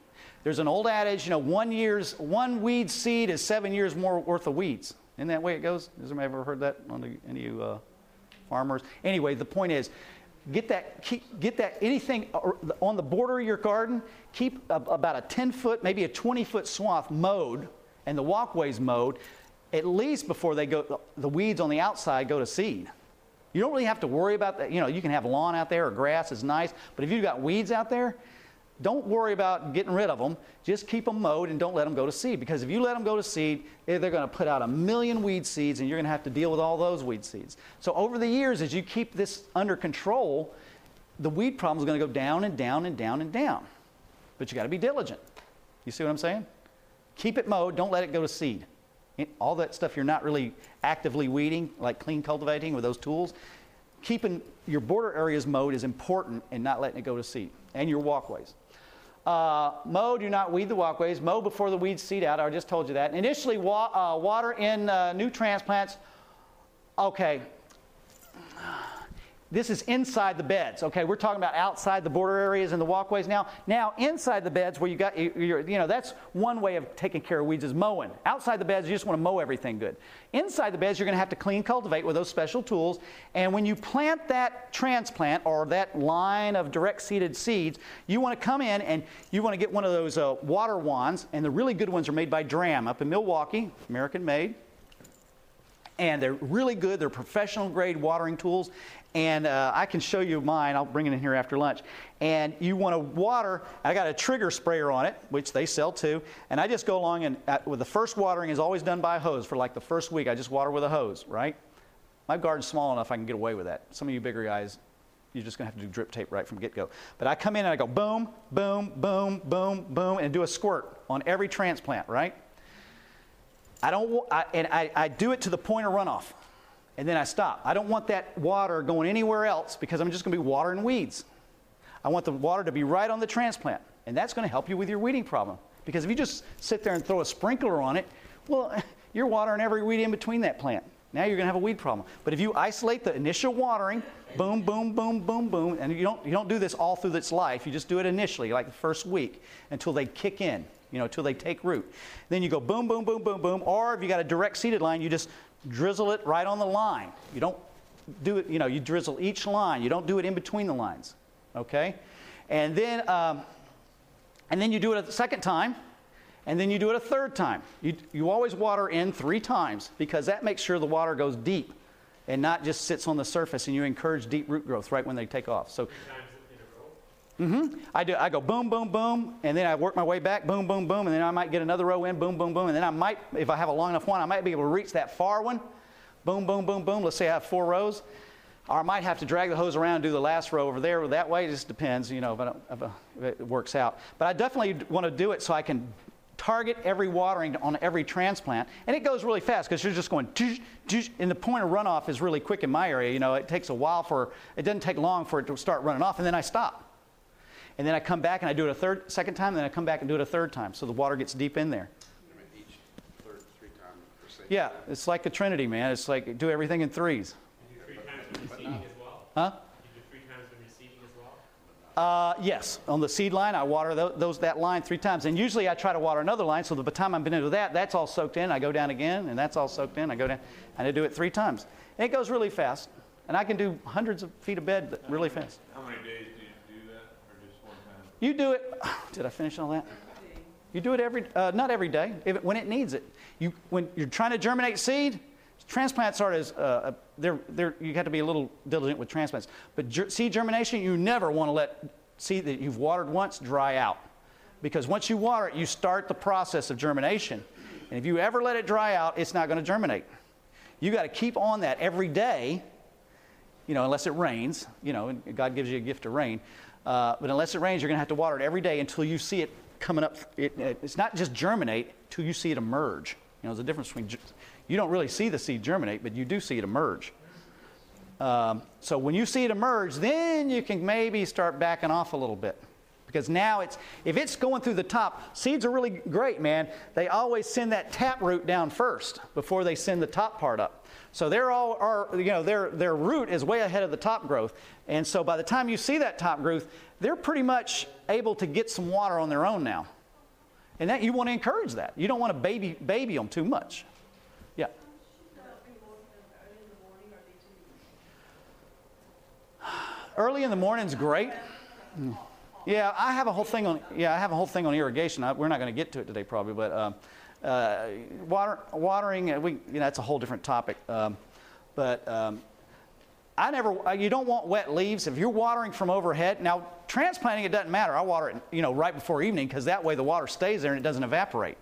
There's an old adage, you know, one year's one weed seed is seven years more worth of weeds. Isn't that way it goes? Has anybody ever heard that on the, any uh, farmers? Anyway, the point is, Get that, keep, get that anything uh, on the border of your garden, keep a, about a 10 foot, maybe a 20 foot swath mowed and the walkways mowed at least before they go, the weeds on the outside go to seed. You don't really have to worry about that. You know, you can have lawn out there or grass is nice, but if you've got weeds out there, don't worry about getting rid of them. Just keep them mowed and don't let them go to seed. Because if you let them go to seed, eh, they're going to put out a million weed seeds and you're going to have to deal with all those weed seeds. So over the years, as you keep this under control, the weed problem is going to go down and down and down and down. But you got to be diligent. You see what I'm saying? Keep it mowed. Don't let it go to seed. All that stuff you're not really actively weeding, like clean cultivating with those tools, keeping your border areas mowed is important and not letting it go to seed. And your walkways. Uh, mow, do not weed the walkways. Mow before the weeds seed out. I just told you that. Initially, wa- uh, water in uh, new transplants. Okay. This is inside the beds. Okay, we're talking about outside the border areas and the walkways now. Now, inside the beds, where you got, you know, that's one way of taking care of weeds is mowing. Outside the beds, you just want to mow everything good. Inside the beds, you're going to have to clean, cultivate with those special tools. And when you plant that transplant or that line of direct seeded seeds, you want to come in and you want to get one of those uh, water wands. And the really good ones are made by Dramm up in Milwaukee, American made and they're really good. They're professional grade watering tools. And uh, I can show you mine. I'll bring it in here after lunch. And you want to water. I got a trigger sprayer on it, which they sell too. And I just go along and uh, with the first watering is always done by a hose for like the first week. I just water with a hose, right? My garden's small enough I can get away with that. Some of you bigger guys, you're just going to have to do drip tape right from get go. But I come in and I go boom, boom, boom, boom, boom, and do a squirt on every transplant, right? I don't, I, and I, I do it to the point of runoff, and then I stop. I don't want that water going anywhere else because I'm just going to be watering weeds. I want the water to be right on the transplant, and that's going to help you with your weeding problem. Because if you just sit there and throw a sprinkler on it, well, you're watering every weed in between that plant. Now you're going to have a weed problem. But if you isolate the initial watering, boom, boom, boom, boom, boom, and you don't, you don't do this all through its life, you just do it initially, like the first week, until they kick in, you know, until they take root. Then you go boom, boom, boom, boom, boom, or if you got a direct seeded line, you just drizzle it right on the line. You don't do it, you know, you drizzle each line, you don't do it in between the lines, okay? And then, um, and then you do it a second time, and then you do it a third time. You, you always water in three times because that makes sure the water goes deep and not just sits on the surface and you encourage deep root growth right when they take off. So hmm I do. I go boom, boom, boom, and then I work my way back, boom, boom, boom, and then I might get another row in, boom, boom, boom, and then I might, if I have a long enough one, I might be able to reach that far one, boom, boom, boom, boom. Let's say I have four rows, or I might have to drag the hose around and do the last row over there. That way, it just depends, you know, if, if, I, if it works out. But I definitely want to do it so I can target every watering on every transplant, and it goes really fast because you're just going, "Tsh, tsh," and the point of runoff is really quick in my area. You know, it takes a while for, it doesn't take long for it to start running off, and then I stop. And then I come back and I do it a third, second time, and then I come back and do it a third time. So the water gets deep in there. Yeah, it's like a trinity, man. It's like do everything in threes. You three times when seeding as well? Huh? You do three times when seeding as well? Uh, yes, on the seed line, I water tho- those, that line three times. And usually I try to water another line, so by the time I'm been into that, that's all soaked in. I go down again, and that's all soaked in. I go down, and I do it three times. And it goes really fast. And I can do hundreds of feet of bed really fast. How many days do you do that, or just one time? You do it. Did I finish all that? You do it every, uh, not every day, if when it needs it. You, when you're trying to germinate seed, transplants are as, uh, they're, they're, you have to be a little diligent with transplants. But ger- seed germination, you never want to let seed that you've watered once dry out. Because once you water it, you start the process of germination. And if you ever let it dry out, it's not going to germinate. You got to keep on that every day you know, unless it rains, you know, and God gives you a gift of rain. Uh, but unless it rains, you're going to have to water it every day until you see it coming up. It, it- it's not just germinate until you see it emerge. You know, there's a difference between, you don't really see the seed germinate, but you do see it emerge. Um, so when you see it emerge, then you can maybe start backing off a little bit. Because now it's, if it's going through the top, seeds are really great, man. They always send that tap root down first before they send the top part up. So they're all, are, you know, their, their root is way ahead of the top growth. And so by the time you see that top growth, they're pretty much able to get some water on their own now. And that, you want to encourage that. You don't want to baby, baby them too much. Yeah. Early in the morning's great. Yeah, I have a whole thing on. Yeah, I have a whole thing on irrigation. I, we're not going to get to it today, probably, but um, uh, water, watering. uh, We, you know, that's a whole different topic. Um, but um, I never. uh, You don't want wet leaves if you're watering from overhead. Now, transplanting it doesn't matter. I water it, you know, right before evening because that way the water stays there and it doesn't evaporate.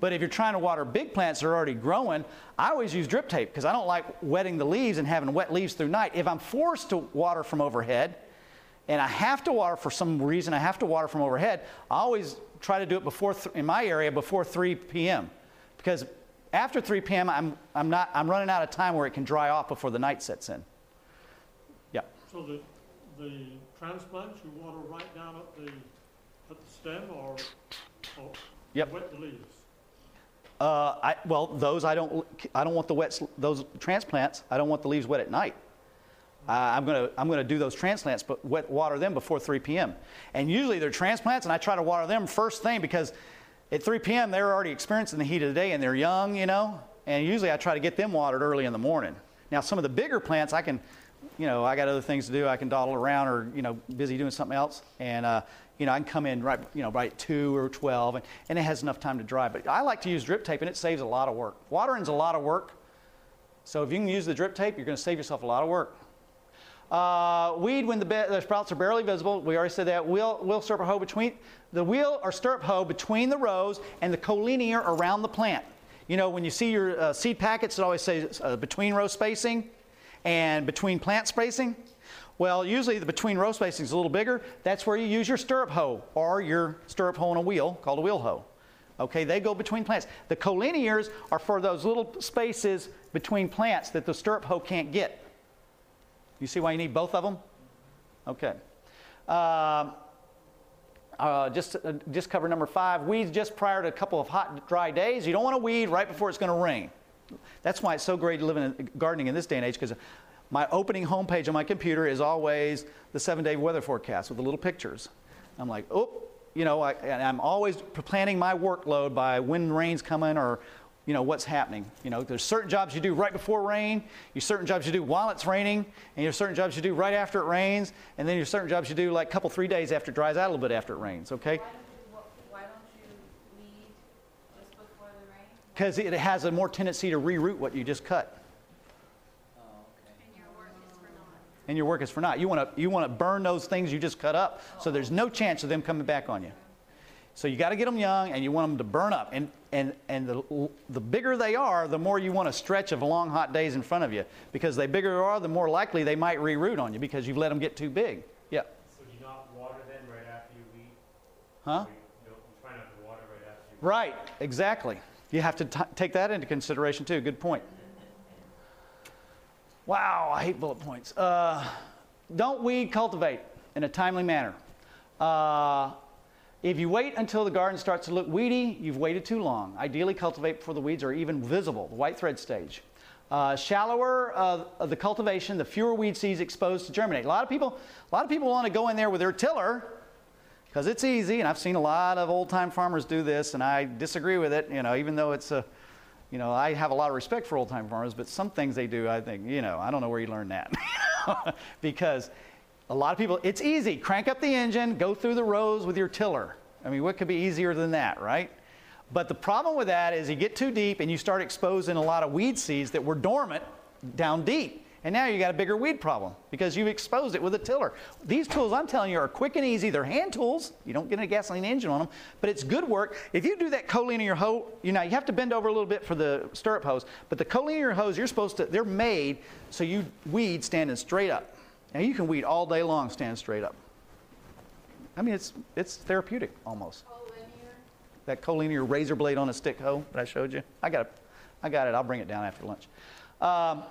But if you're trying to water big plants that are already growing, I always use drip tape because I don't like wetting the leaves and having wet leaves through night. If I'm forced to water from overhead, and I have to water for some reason, I have to water from overhead, I always try to do it before, th- in my area, before 3 p.m. Because after 3 p.m., I'm, I'm, not, I'm running out of time where it can dry off before the night sets in. Yeah. So the, the transplants, you water right down at the, at the stem or, or Yep. wet the leaves? Uh, I, well, those I don't, I don't want the wet, those transplants, I don't want the leaves wet at night. Uh, I'm going to I'm to do those transplants, but wet, water them before 3 p.m. And usually they're transplants, and I try to water them first thing because at 3 p.m. they're already experiencing the heat of the day and they're young, you know. And usually I try to get them watered early in the morning. Now some of the bigger plants I can, you know, I got other things to do. I can dawdle around or you know busy doing something else, and uh, you know I can come in right you know right at 2 or 12, and, and it has enough time to dry. But I like to use drip tape, and it saves a lot of work. Watering's a lot of work. So if you can use the drip tape, you're going to save yourself a lot of work. Uh, weed when the, the sprouts are barely visible. We already said that. Wheel, wheel stirrup hoe between the wheel or stirrup hoe between the rows and the collinear around the plant. You know, when you see your uh, seed packets, it always says uh, between row spacing and between plant spacing. Well, usually the between row spacing is a little bigger. That's where you use your stirrup hoe or your stirrup hoe on a wheel called a wheel hoe. Okay, they go between plants. The collinears are for those little spaces between plants that the stirrup hoe can't get. You see why you need both of them? Okay. Um, uh, just, uh, just cover number five. Weeds just prior to a couple of hot, dry days. You don't want to weed right before it's going to rain. That's why it's so great to live in gardening in this day and age because my opening homepage on my computer is always the seven day weather forecast with the little pictures. I'm like, oh, you know, I, I'm always planning my workload by when rain's coming or, you know, what's happening. You know, there's certain jobs you do right before rain, there's certain jobs you do while it's raining, and there's certain jobs you do right after it rains, and then there's certain jobs you do like a couple, three days after it dries out a little bit after it rains, okay? Why don't you, wh- why don't you weed just before the rain? Because it has a more tendency to reroot what you just cut. And your work is for naught. and your work is for naught. You want to you want to burn those things you just cut up, so there's no chance of them coming back on you. So you got to get them young, and you want them to burn up. And and and the the bigger they are, the more you want a stretch of long hot days in front of you, because the bigger they are, the more likely they might reroot on you because you've let them get too big. Yeah. So do you not water then right after you weed? Huh? You try not to water right after you weed? Right. Exactly. You have to t- take that into consideration too. Good point. Wow, I hate bullet points. Uh, don't weed, cultivate in a timely manner. Uh, if you wait until the garden starts to look weedy, you've waited too long. Ideally, cultivate before the weeds are even visible, the white thread stage. Uh, shallower uh, the cultivation, the fewer weed seeds exposed to germinate. A lot of people, a lot of people want to go in there with their tiller because it's easy, and I've seen a lot of old-time farmers do this, and I disagree with it. You know, even though it's a, you know, I have a lot of respect for old-time farmers, but some things they do, I think, you know, I don't know where you learned that, because a lot of people, it's easy. Crank up the engine, go through the rows with your tiller. I mean, what could be easier than that, right? But the problem with that is you get too deep and you start exposing a lot of weed seeds that were dormant down deep. And now you got a bigger weed problem because you exposed it with a tiller. These tools I'm telling you are quick and easy. They're hand tools. You don't get a gasoline engine on them, but it's good work. If you do that collinear your hoe, you know, you have to bend over a little bit for the stirrup hose, but the collinear hoes, you're supposed to, they're made so you weed standing straight up. Now you can weed all day long standing straight up. I mean, it's, it's therapeutic almost. That collinear razor blade on a stick hoe that I showed you. I got it. I got it. I'll bring it down after lunch. Um,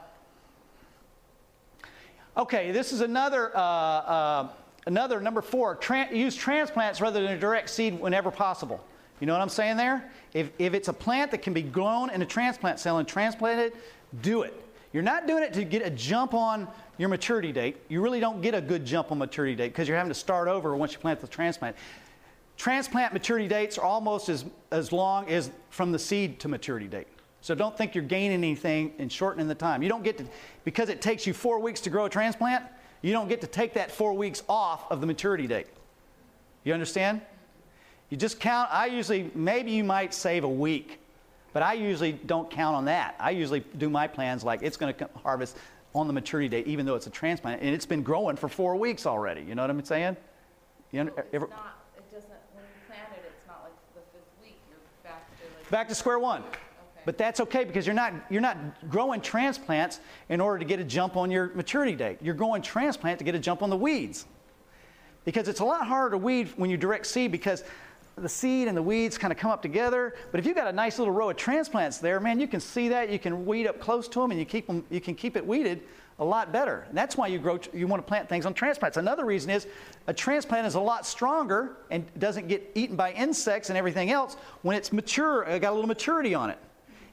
okay, this is another, uh, uh, another number four. Tran- use transplants rather than direct seed whenever possible. You know what I'm saying there? If, if it's a plant that can be grown in a transplant cell and transplanted, do it. You're not doing it to get a jump on your maturity date. You really don't get a good jump on maturity date because you're having to start over once you plant the transplant. Transplant maturity dates are almost as, as long as from the seed to maturity date. So don't think you're gaining anything and shortening the time. You don't get to, because it takes you four weeks to grow a transplant, You don't get to take that four weeks off of the maturity date. You understand? You just count, I usually, maybe you might save a week, but I usually don't count on that. I usually do my plans like it's going to harvest on the maturity date, even though it's a transplant, and it's been growing for four weeks already. You know what I'm saying? You under, So ever- It's not, it doesn't, when you plant it, it's not like the fifth week, you're back to like. back to square one. Okay. But that's okay because you're not, you're not growing transplants in order to get a jump on your maturity date. You're growing transplant to get a jump on the weeds. Because it's a lot harder to weed when you direct seed because the seed and the weeds kind of come up together. But if you've got a nice little row of transplants there, man, you can see that. You can weed up close to them and you, keep them, you can keep it weeded a lot better. And that's why you, grow, you want to plant things on transplants. Another reason is a transplant is a lot stronger and doesn't get eaten by insects and everything else when it's mature, uh, got a little maturity on it.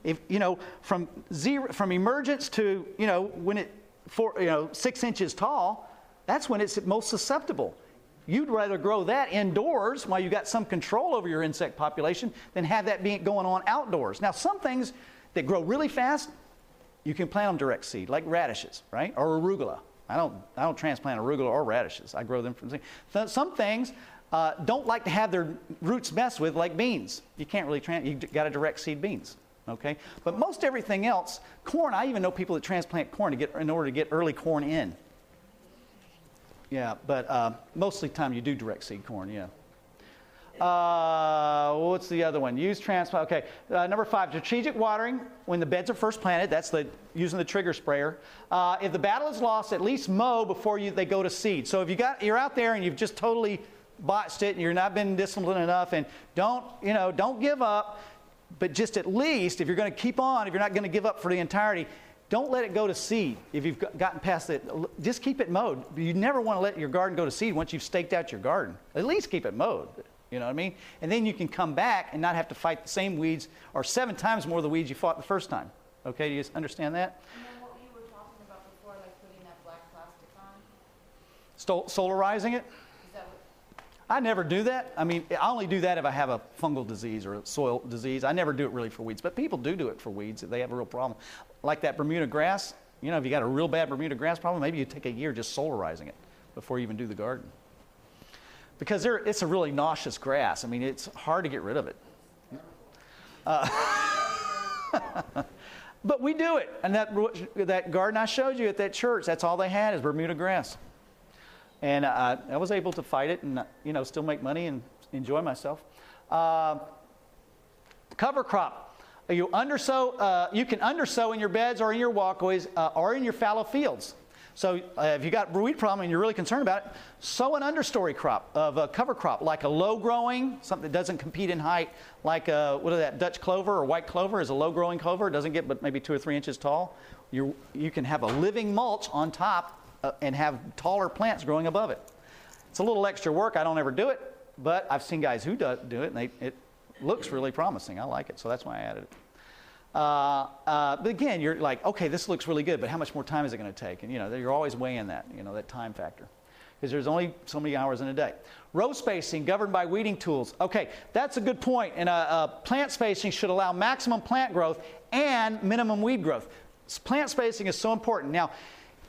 If, you know, from, zero, from emergence to, you know, when it, four, you know, six inches tall, that's when it's most susceptible. You'd rather grow that indoors while you've got some control over your insect population than have that being going on outdoors. Now, some things that grow really fast, you can plant them direct seed, like radishes, right? Or arugula. I don't, I don't transplant arugula or radishes. I grow them from seed. Some things uh, don't like to have their roots messed with, like beans. You can't really trans. You got to direct seed beans, okay? But most everything else, corn. I even know people that transplant corn to get in order to get early corn in. Yeah, but uh, mostly time you do direct seed corn, yeah. Uh, what's the other one? Use transplant. Okay, uh, number five, strategic watering when the beds are first planted. That's the using the trigger sprayer. Uh, if the battle is lost, at least mow before you, they go to seed. So if you got you're out there and you've just totally botched it and you're not been disciplined enough, and don't you know don't give up, but just at least if you're going to keep on, if you're not going to give up for the entirety, don't let it go to seed. If you've gotten past it, just keep it mowed. You never want to let your garden go to seed once you've staked out your garden. At least keep it mowed. You know what I mean? And then you can come back and not have to fight the same weeds or seven times more of the weeds you fought the first time. Okay, do you understand that? And then what you were talking about before, like putting that black plastic on, Stol- solarizing it? I never do that. I mean, I only do that if I have a fungal disease or a soil disease. I never do it really for weeds, but people do do it for weeds if they have a real problem. Like that Bermuda grass, you know, if you got a real bad Bermuda grass problem, maybe you take a year just solarizing it before you even do the garden. Because there, it's a really nauseous grass. I mean, it's hard to get rid of it. Uh, but we do it. And that, that garden I showed you at that church, that's all they had is Bermuda grass and uh, I was able to fight it and uh, you know still make money and enjoy myself. Uh, cover crop. You undersow. Uh, you can undersow in your beds or in your walkways uh, or in your fallow fields. So uh, if you got weed problem and you're really concerned about it, sow an understory crop of a cover crop, like a low growing, something that doesn't compete in height, like a, what is that Dutch clover or white clover is a low growing clover. It doesn't get but maybe two or three inches tall. You you can have a living mulch on top uh, and have taller plants growing above it. It's a little extra work. I don't ever do it, but I've seen guys who do, do it, and they, it looks really promising. I like it, so that's why I added it. Uh, uh, but again, you're like, okay, this looks really good, but how much more time is it going to take? And you know, you're always weighing that, you know, that time factor, because there's only so many hours in a day. Row spacing governed by weeding tools. Okay, that's a good point. And uh, uh, plant spacing should allow maximum plant growth and minimum weed growth. Plant spacing is so important. Now,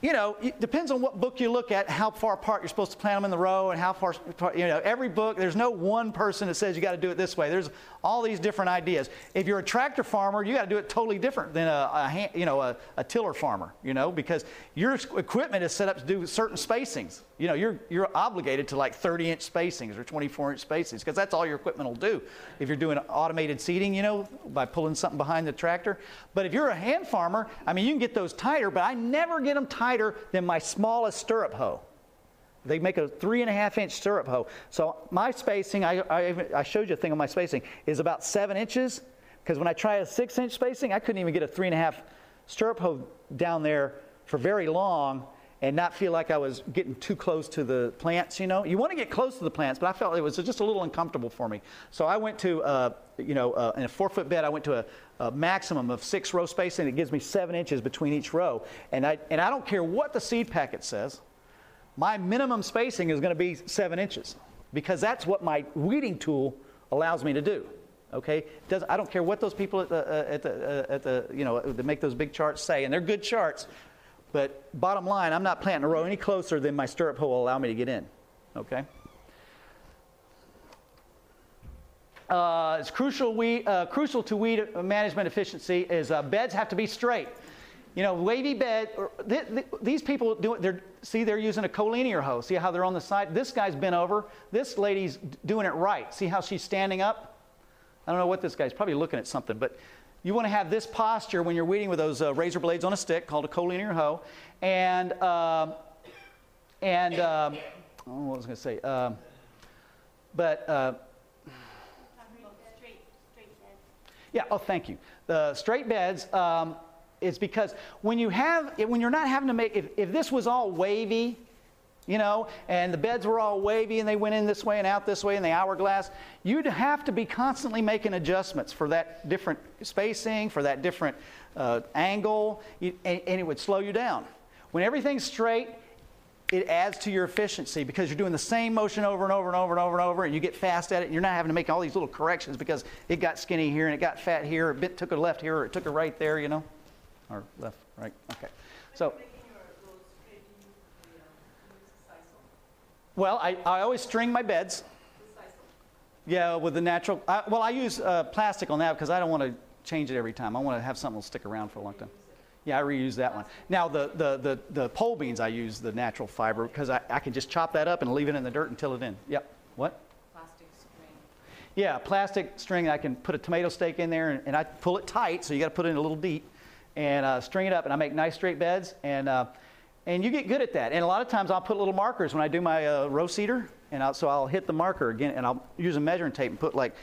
you know, it depends on what book you look at, how far apart you're supposed to plant them in the row, and how far you know, every book, there's no one person that says you got to do it this way. There's all these different ideas. If you're a tractor farmer, you got to do it totally different than a, a you know, a, a tiller farmer, you know, because your equipment is set up to do certain spacings. You know, you're, you're obligated to like 30 inch spacings or 24 inch spacings because that's all your equipment will do. If you're doing automated seeding, you know, by pulling something behind the tractor. But if you're a hand farmer, I mean, you can get those tighter, but I never get them tighter than my smallest stirrup hoe. They make a three and a half inch stirrup hoe. So my spacing, I, I, I showed you a thing on my spacing, is about seven inches. Because when I try a six inch spacing, I couldn't even get a three and a half stirrup hoe down there for very long and not feel like I was getting too close to the plants, you know. You want to get close to the plants, but I felt it was just a little uncomfortable for me. So I went to, uh, you know, uh, in a four foot bed, I went to a, a maximum of six row spacing. It gives me seven inches between each row. And I, and I don't care what the seed packet says, my minimum spacing is going to be seven inches because that's what my weeding tool allows me to do. Okay, Does, I don't care what those people at the, uh, at the, uh, at the you know that make those big charts say, and they're good charts. But bottom line, I'm not planting a row any closer than my stirrup hoe will allow me to get in. Okay? Uh, it's crucial, weed, uh, crucial to weed management efficiency is uh, beds have to be straight. You know, wavy bed. or- th- th- these people do it. They're see they're using a collinear hoe. See how they're on the side. This guy's bent over. This lady's d- doing it right. See how she's standing up. I don't know what this guy's probably looking at something, but you want to have this posture when you're weeding with those uh, razor blades on a stick called a collinear hoe, and um, and um, oh, what was I going to say? Um, but uh, straight, straight beds. yeah, oh, thank you. The straight beds um, is because when you have, when you're not having to make, if, if this was all wavy, you know, and the beds were all wavy and they went in this way and out this way in the hourglass, you'd have to be constantly making adjustments for that different spacing, for that different uh, angle, and, and it would slow you down. When everything's straight, it adds to your efficiency because you're doing the same motion over and over and over and over and over, and you get fast at it, and you're not having to make all these little corrections because it got skinny here and it got fat here, it bit, took a left here, or it took a right there, you know? Or left, right, okay. So, Making your roads straight, do you, the, um, use a sisal, well, I, I always string my beds. Yeah, with the natural. I, well, I use uh, plastic on that because I don't want to change it every time. I want to have something that'll stick around for a long time. Yeah, I reuse that one. Now, the, the, the, the pole beans, I use the natural fiber because I, I can just chop that up and leave it in the dirt and till it in. Yep. What? Plastic string. Yeah, plastic string. I can put a tomato stake in there and, and I pull it tight, so you got to put it in a little deep and uh, string it up. And I make nice straight beds, and uh, and you get good at that. And a lot of times I'll put little markers when I do my uh, row seeder, and I'll, so I'll hit the marker again, and I'll use a measuring tape and put like.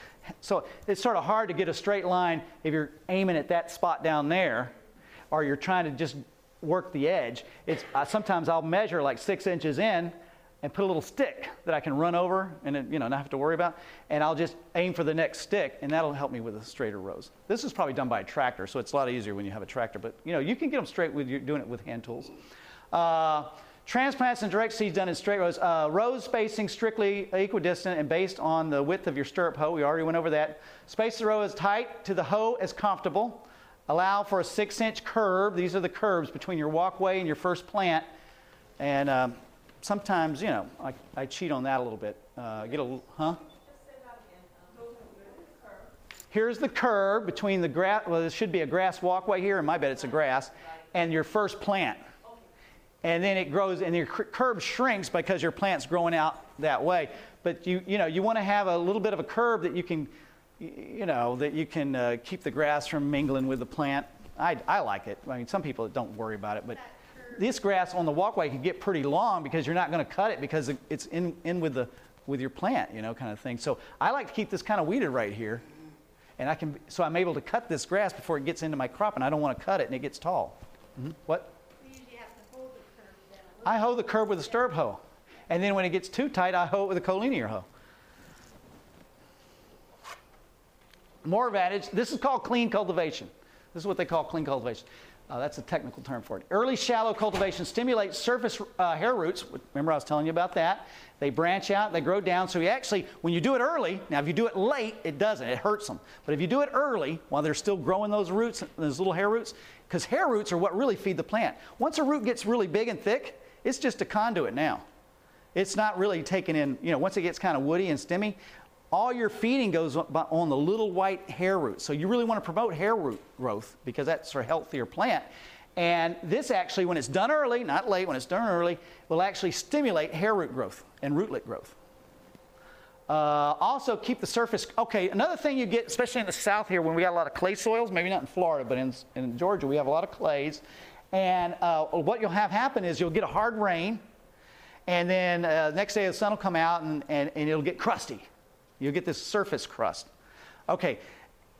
So it's sort of hard to get a straight line if you're aiming at that spot down there, or you're trying to just work the edge. It's uh, sometimes I'll measure like six inches in and put a little stick that I can run over and you know not have to worry about, and I'll just aim for the next stick, and that'll help me with the straighter rows. This is probably done by a tractor, so it's a lot easier when you have a tractor. But you know you can get them straight with you doing it with hand tools. Uh, transplants and direct seeds done in straight rows. Uh, rows spacing strictly equidistant and based on the width of your stirrup hoe. We already went over that. Space the row as tight to the hoe as comfortable. Allow for a six-inch curve. These are the curves between your walkway and your first plant. And um, sometimes, you know, I, I cheat on that a little bit. Uh, get a huh? Here's the curve between the grass, well, this should be a grass walkway here. In my bed, it's a grass, and your first plant. And then it grows, and your cur- curve shrinks because your plant's growing out that way. But you, you know, you want to have a little bit of a curve that you can, you know, that you can uh, keep the grass from mingling with the plant. I, I like it. I mean, some people don't worry about it, but this grass on the walkway can get pretty long because you're not going to cut it because it's in, in with the with your plant, you know, kind of thing. So I like to keep this kind of weeded right here, and I can so I'm able to cut this grass before it gets into my crop, and I don't want to cut it and it gets tall. Mhm. What? We usually have to hold the curve then a little. I hoe the curb with a stirrup hoe, and then when it gets too tight, I hoe it with a collinear hoe. More advantage. This is called clean cultivation. This is what they call clean cultivation. Uh, that's a technical term for it. Early shallow cultivation stimulates surface uh, hair roots. Remember, I was telling you about that. They branch out, they grow down. So you actually, when you do it early, now if you do it late, it doesn't. It hurts them. But if you do it early, while they're still growing those roots, those little hair roots, because hair roots are what really feed the plant. Once a root gets really big and thick, it's just a conduit now. It's not really taking in, you know, once it gets kind of woody and stemmy, all your feeding goes on the little white hair roots. So you really want to promote hair root growth because that's a healthier plant. And this actually, when it's done early, not late, when it's done early, will actually stimulate hair root growth and rootlet growth. Uh, also, keep the surface. Okay, another thing you get, especially in the south here, when we got a lot of clay soils, maybe not in Florida, but in, in Georgia, we have a lot of clays. And uh, what you'll have happen is you'll get a hard rain, and then uh, next day the sun will come out and, and, and it'll get crusty. You'll get this surface crust. Okay,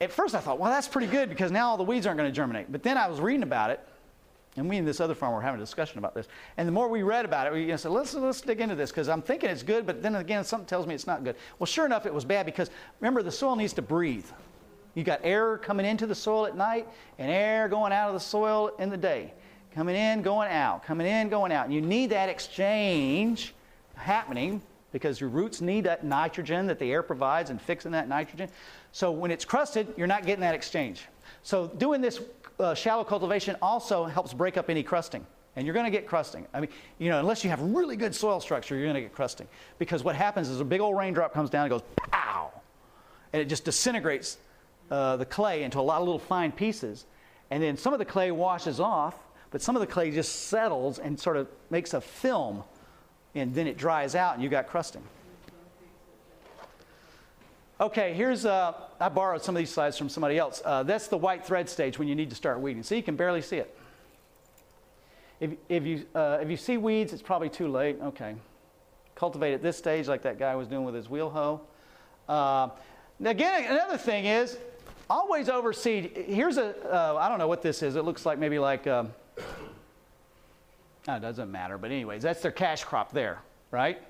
at first I thought, well, that's pretty good because now all the weeds aren't going to germinate. But then I was reading about it, and me and this other farmer were having a discussion about this. And the more we read about it, we you know, said, let's, let's dig into this because I'm thinking it's good, but then again, something tells me it's not good. Well, sure enough, it was bad because remember, the soil needs to breathe. You got air coming into the soil at night and air going out of the soil in the day. Coming in, going out, coming in, going out. And you need that exchange happening because your roots need that nitrogen that the air provides and fixing that nitrogen. So when it's crusted, you're not getting that exchange. So doing this uh, shallow cultivation also helps break up any crusting And you're going to get crusting. I mean, you know, unless you have really good soil structure, you're going to get crusting. Because what happens is a big old raindrop comes down and goes, pow! And it just disintegrates uh, the clay into a lot of little fine pieces. And then some of the clay washes off, but some of the clay just settles and sort of makes a film. And then it dries out and you got crusting. Okay, here's, uh, I borrowed some of these slides from somebody else. Uh, that's the white thread stage when you need to start weeding. See, you can barely see it. If, if, you, uh, if you see weeds, it's probably too late. Okay. Cultivate at this stage like that guy was doing with his wheel hoe. Uh, again, another thing is always overseed. Here's a uh, I don't know what this is. It looks like maybe like, um, oh, it doesn't matter. But anyways, that's their cash crop there, right?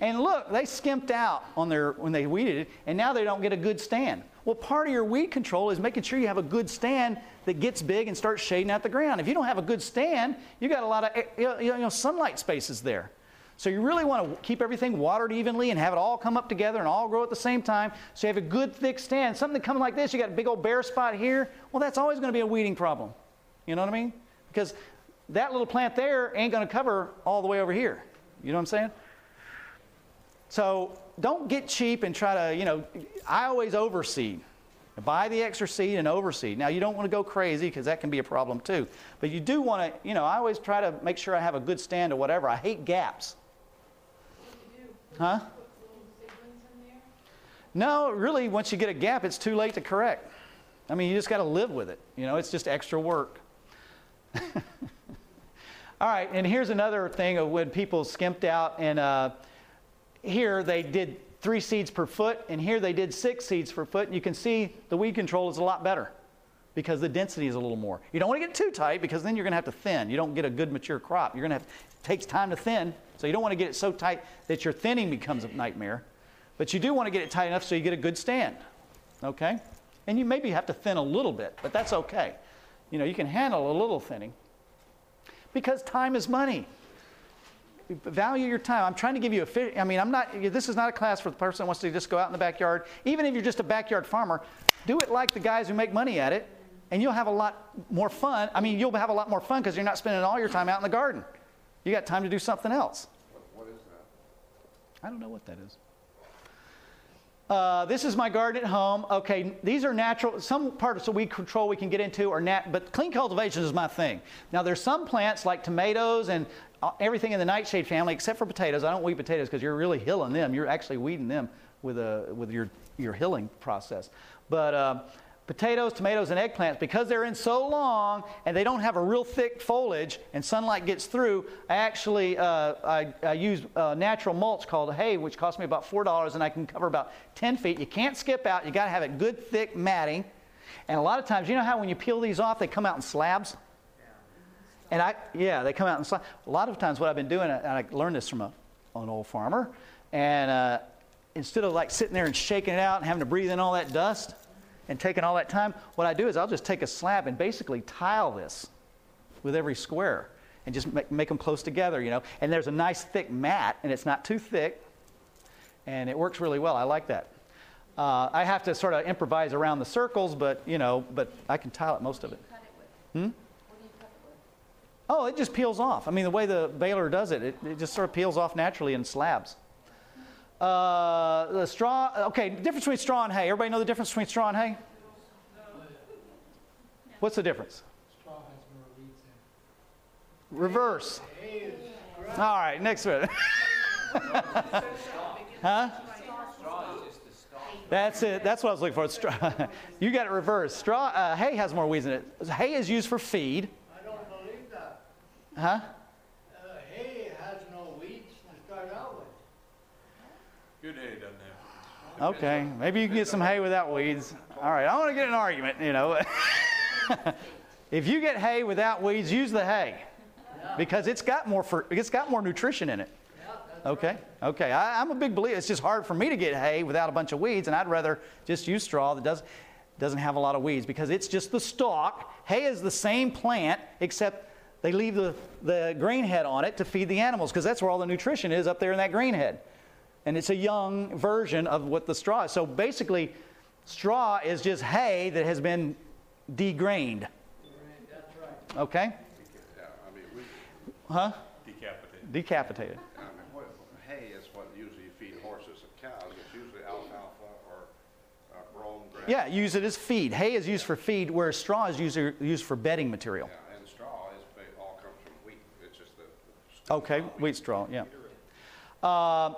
And look, they skimped out on their when they weeded it, and now they don't get a good stand. Well, part of your weed control is making sure you have a good stand that gets big and starts shading out the ground. If you don't have a good stand, you got a lot of you know, sunlight spaces there. So you really want to keep everything watered evenly and have it all come up together and all grow at the same time. So you have a good thick stand. Something coming like this, you got a big old bare spot here. Well, that's always going to be a weeding problem. You know what I mean? Because that little plant there ain't going to cover all the way over here. You know what I'm saying? So don't get cheap and try to, you know, I always overseed. Buy the extra seed and overseed. Now, you don't want to go crazy because that can be a problem too. But you do want to, you know, I always try to make sure I have a good stand or whatever. I hate gaps. Huh? No, really, once you get a gap, it's too late to correct. I mean, you just got to live with it. You know, it's just extra work. All right, and here's another thing of when people skimped out and, uh, here they did three seeds per foot, and here they did six seeds per foot. And you can see the weed control is a lot better because the density is a little more. You don't want to get too tight because then you're going to have to thin. You don't get a good mature crop. You're going to have it takes time to thin, so you don't want to get it so tight that your thinning becomes a nightmare. But you do want to get it tight enough so you get a good stand. Okay? And you maybe have to thin a little bit, but that's okay. You know, you can handle a little thinning because time is money value your time. I'm trying to give you a, I mean, I'm not, this is not a class for the person who wants to just go out in the backyard. Even if you're just a backyard farmer, do it like the guys who make money at it, and you'll have a lot more fun. I mean, you'll have a lot more fun because you're not spending all your time out in the garden. You got time to do something else. What, what is that? I don't know what that is. Uh, this is my garden at home. Okay, these are natural. Some parts that we control we can get into are nat, but clean cultivation is my thing. Now there's some plants like tomatoes and uh, everything in the nightshade family except for potatoes. I don't weed potatoes because you're really hilling them. You're actually weeding them with, a, with your, your hilling process. But uh, potatoes, tomatoes, and eggplants, because they're in so long and they don't have a real thick foliage and sunlight gets through, I actually uh, I, I, use uh, natural mulch called hay, which costs me about $4 and I can cover about 10 feet. You can't skip out. You got to have a good, thick matting. And a lot of times, you know how when you peel these off, they come out in slabs? And I, yeah, they come out in slabs. A lot of times, what I've been doing, and I learned this from a, an old farmer, and uh, instead of like sitting there and shaking it out and having to breathe in all that dust and taking all that time, what I do is I'll just take a slab and basically tile this with every square and just make, make them close together, you know. And there's a nice thick mat, and it's not too thick, and it works really well. I like that. Uh, I have to sort of improvise around the circles, but you know, but I can tile it most of it. Hmm? What do you cut it with? oh, it just peels off. I mean, the way the baler does it, it, it just sort of peels off naturally in slabs. Uh, the straw, okay, difference between straw and hay. Everybody know the difference between straw and hay? What's the difference? Straw has more weeds in Reverse. All right, next one. huh? That's it. That's what I was looking for. Straw. you got it reversed. Straw. Uh, hay has more weeds in it. Hay is used for feed. I don't believe that. Huh? Uh, hay has no weeds to start out with. Good hay doesn't. Okay, maybe you can get some hay without weeds. All right, I want to get an argument, you know. if you get hay without weeds, use the hay because it's got more for, it's got more nutrition in it. Okay, okay. I, I'm a big believer. It's just hard for me to get hay without a bunch of weeds, and I'd rather just use straw that does, doesn't have a lot of weeds because it's just the stalk. Hay is the same plant, except they leave the, the grain head on it to feed the animals because that's where all the nutrition is up there in that grain head. And it's a young version of what the straw is. So basically, straw is just hay that has been degrained. That's right. Okay? Yeah, I mean, we, Huh? Decapitated. Decapitated. I mean, what, hay is what usually you feed horses and cows. It's usually alfalfa or uh, brome grass. Yeah, use it as feed. Hay is used for feed, whereas straw is used, used for bedding material. Yeah, and straw is, all comes from wheat. It's just the. the Okay, wheat straw, yeah. Uh,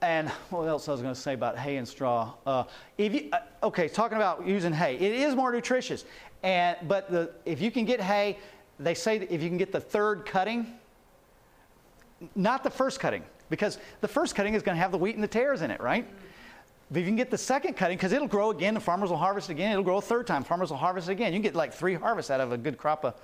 and what else I was going to say about hay and straw? Uh, if you, uh, okay, talking about using hay, it is more nutritious. And but the, if you can get hay, they say that if you can get the third cutting, not the first cutting, because the first cutting is going to have the wheat and the tares in it, right? But if you can get the second cutting, because it'll grow again, the farmers will harvest again, it'll grow a third time, farmers will harvest again. You can get like three harvests out of a good crop of,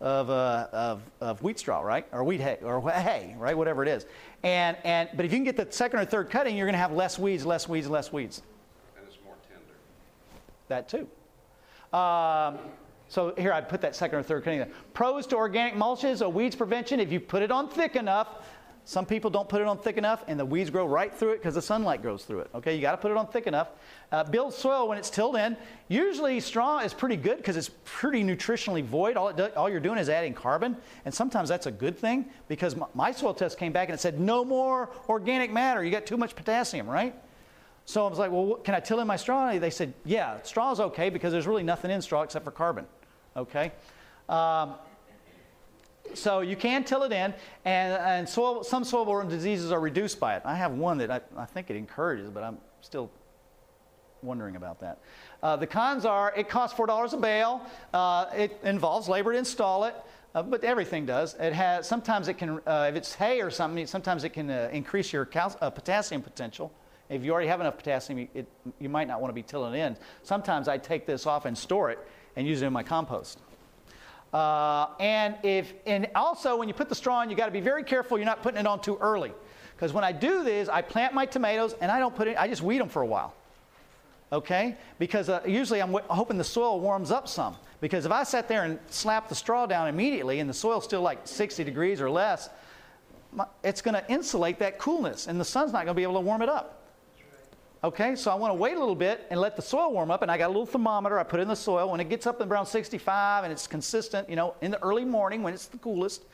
of, uh, of, of wheat straw, right? Or wheat hay, or hay, right? Whatever it is. And, and, but if you can get the second or third cutting, you're going to have less weeds, less weeds, less weeds. And it's more tender. That too. Um, so here I put that second or third cutting there. Pros to organic mulches or weeds prevention. If you put it on thick enough, some people don't put it on thick enough, and the weeds grow right through it because the sunlight grows through it. Okay, you got to put it on thick enough. Uh, build soil when it's tilled in. Usually, straw is pretty good because it's pretty nutritionally void. All, do, all you're doing is adding carbon, and sometimes that's a good thing because my, my soil test came back and it said no more organic matter. You got too much potassium, right? So I was like, well, what- can I till in my straw? They said, yeah, straw is okay because there's really nothing in straw except for carbon. Okay? Um, so you can till it in, and, and soil, some soil-borne diseases are reduced by it. I have one that I, I think it encourages, but I'm still wondering about that. Uh, the cons are it costs $4 a bale. Uh, it involves labor to install it. Uh, but everything does. It has sometimes it can, uh, if it's hay or something, sometimes it can uh, increase your cal- uh, potassium potential. If you already have enough potassium, you, it, you might not want to be tilling it in. Sometimes I take this off and store it and use it in my compost. Uh, and if and also when you put the straw in, you got to be very careful you're not putting it on too early, because when I do this, I plant my tomatoes and I don't put it. I just weed them for a while. Okay, because uh, usually I'm w- hoping the soil warms up some. Because if I sat there and slapped the straw down immediately and the soil's still like 60 degrees or less, my, it's going to insulate that coolness, and the sun's not going to be able to warm it up. Okay, so I want to wait a little bit and let the soil warm up, and I got a little thermometer I put in the soil. When it gets up around 65 and it's consistent, you know, in the early morning when it's the coolest,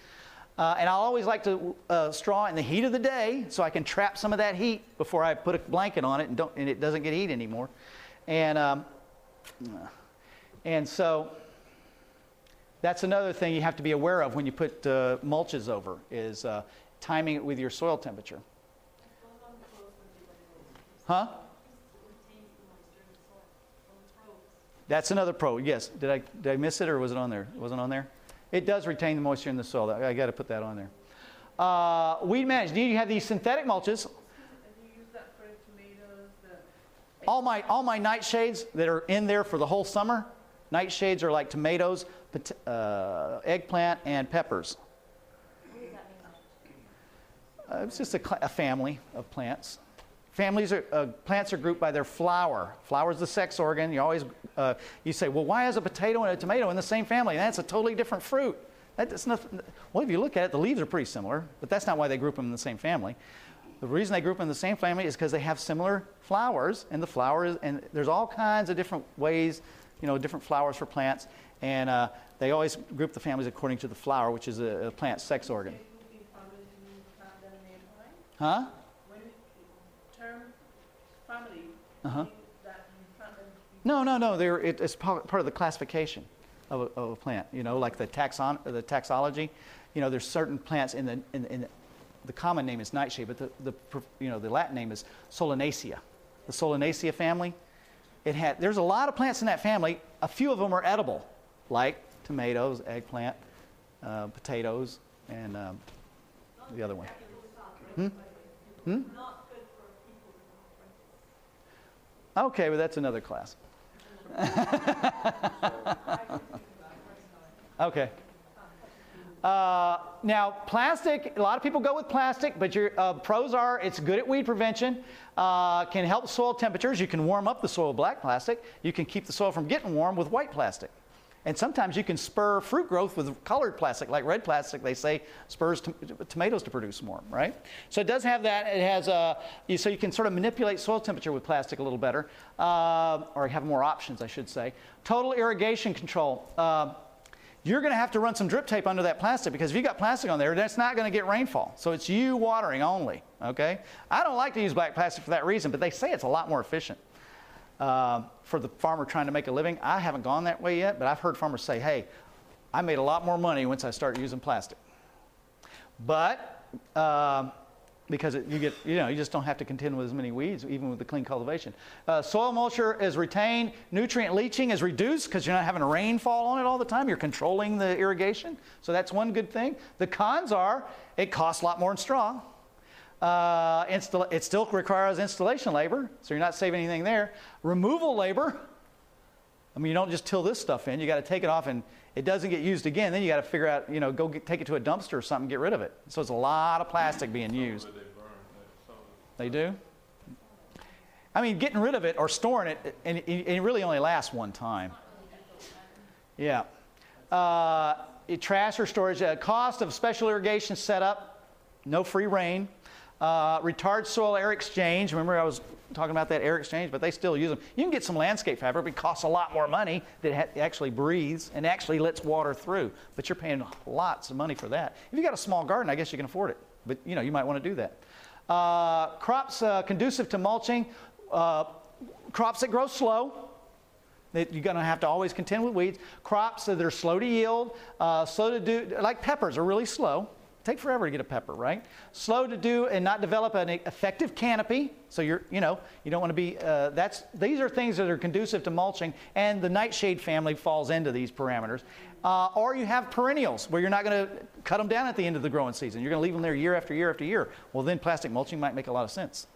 uh, and I always like to uh, straw in the heat of the day so I can trap some of that heat before I put a blanket on it and, and it doesn't get heat anymore. And, um, and so that's another thing you have to be aware of when you put uh, mulches over is uh, timing it with your soil temperature. Huh? That's another pro. Yes. Did I did I miss it or was it on there? It wasn't on there. It does retain the moisture in the soil. I, got to put that on there. Uh, weed management. Do you have these synthetic mulches. And you use that for tomatoes, the All my all my nightshades that are in there for the whole summer. Nightshades are like tomatoes, pot- uh, eggplant, and peppers. Uh, it's just a, cl- a family of plants. Families are, uh, plants are grouped by their flower. Flower is the sex organ. You always, uh, you say, well, why is a potato and a tomato in the same family? That's a totally different fruit. That's nothing. Well, if you look at it, the leaves are pretty similar, but that's not why they group them in the same family. The reason they group them in the same family is because they have similar flowers, and the flowers, and there's all kinds of different ways, you know, different flowers for plants, and uh, they always group the families according to the flower, which is a, a plant sex organ. grouping families you plant them nearby. Huh? When you term family, Uh-huh. mean that you plant them No, no, no. They're, it, it's part, of the classification of a, of a plant. You know, like the taxon, the taxology. You know, there's certain plants in the, in, in the common name is nightshade, but the, the, you know, the Latin name is Solanaceae. The Solanaceae family. It had, there's a lot of plants in that family. A few of them are edible, like tomatoes, eggplant, uh, potatoes, and um, the other one. Hmm? Hmm? Okay, but that's another class. okay. Uh, now, plastic, a lot of people go with plastic, but your uh, pros are it's good at weed prevention, uh, can help soil temperatures. You can warm up the soil with black plastic. You can keep the soil from getting warm with white plastic. And sometimes you can spur fruit growth with colored plastic, like red plastic, they say spurs to- tomatoes to produce more, right? So it does have that. It has, uh, you, so you can sort of manipulate soil temperature with plastic a little better, uh, or have more options, I should say. Total irrigation control. Uh, you're going to have to run some drip tape under that plastic because if you got plastic on there, that's not going to get rainfall. So it's you watering only. Okay. I don't like to use black plastic for that reason, but they say it's a lot more efficient uh, for the farmer trying to make a living. I haven't gone that way yet, but I've heard farmers say, "Hey, I made a lot more money once I started using plastic." But uh, because it, you get, you know, you just don't have to contend with as many weeds, even with the clean cultivation. Uh, soil moisture is retained. Nutrient leaching is reduced because you're not having rainfall on it all the time. You're controlling the irrigation, so that's one good thing. The cons are it costs a lot more than straw. Uh, install, it still requires installation labor, so you're not saving anything there. Removal labor. I mean, you don't just till this stuff in. You got to take it off and it doesn't get used again, then you got to figure out, you know, go get, take it to a dumpster or something, get rid of it. So it's a lot of plastic being used. They do? I mean, getting rid of it or storing it, and it, really only lasts one time. Yeah. Uh, trash or storage, uh, cost of special irrigation setup, no free rain. Uh, retard soil air exchange. Remember, I was talking about that air exchange, but they still use them. You can get some landscape fabric, it costs a lot more money that ha- actually breathes and actually lets water through. But you're paying lots of money for that. If you got a small garden, I guess you can afford it. But you know, you might want to do that. Uh, crops uh, conducive to mulching. Uh, crops that grow slow. That you're going to have to always contend with weeds. Crops that are slow to yield, uh, slow to do, like peppers are really slow take forever to get a pepper, right? Slow to do and not develop an effective canopy. So you're, you know, you don't want to be. Uh, that's these are things that are conducive to mulching, and the nightshade family falls into these parameters. Uh, or you have perennials where you're not going to cut them down at the end of the growing season. You're going to leave them there year after year after year. Well, then plastic mulching might make a lot of sense.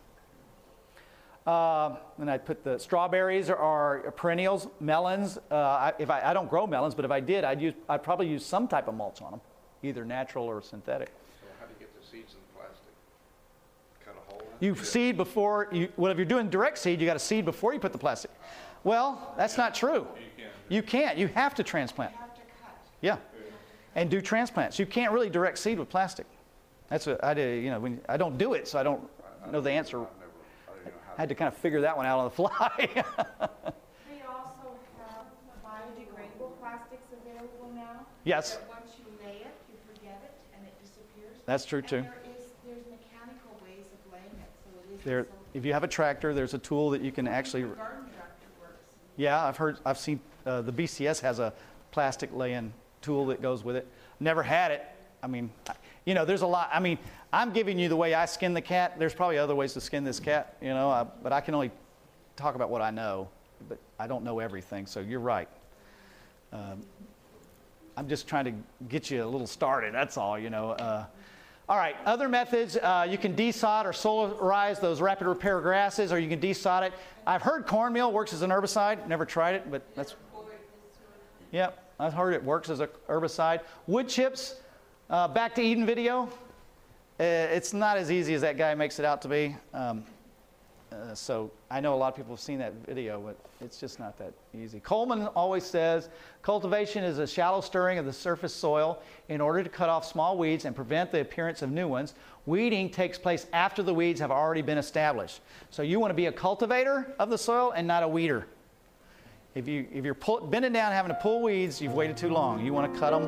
Uh, and I put the strawberries are, are perennials, melons. Uh, I, if I, I, don't grow melons, but if I did, I'd use I'd probably use some type of mulch on them either natural or synthetic. So how do you get the seeds in the plastic? Cut a hole You seed before, you, well, if you're doing direct seed, you got to seed before you put the plastic. Well, that's not true. You can't. You can't. You have to transplant. You have to cut. Yeah. And do transplants. You can't really direct seed with plastic. That's what I did, you know, when, I don't do it, so I don't know the answer. I had to kind of figure that one out on the fly. They also have biodegradable plastics available now. Yes. That's true too. There is, there's mechanical ways of laying it, so it is. There, if you have a tractor, there's a tool that you can actually. Garden tractor works. Yeah, I've heard, I've seen, uh, the BCS has a plastic laying tool that goes with it. Never had it. I mean, you know, there's a lot. I mean, I'm giving you the way I skin the cat. There's probably other ways to skin this cat, you know, I, but I can only talk about what I know, but I don't know everything, so you're right. Um, I'm just trying to get you a little started, that's all, you know. Uh, all right, other methods, uh, you can desod or solarize those rapid repair grasses, or you can desod it. I've heard cornmeal works as an herbicide. Never tried it, but that's. Yep, I've heard it works as a herbicide. Wood chips, uh, back to Eden video. Uh, it's not as easy as that guy makes it out to be. Um, uh, so I know a lot of people have seen that video, but it's just not that easy. Coleman always says cultivation is a shallow stirring of the surface soil in order to cut off small weeds and prevent the appearance of new ones. Weeding takes place after the weeds have already been established. So you want to be a cultivator of the soil and not a weeder. If, you, if you're pull, bending down having to pull weeds, you've waited too long. You want to cut them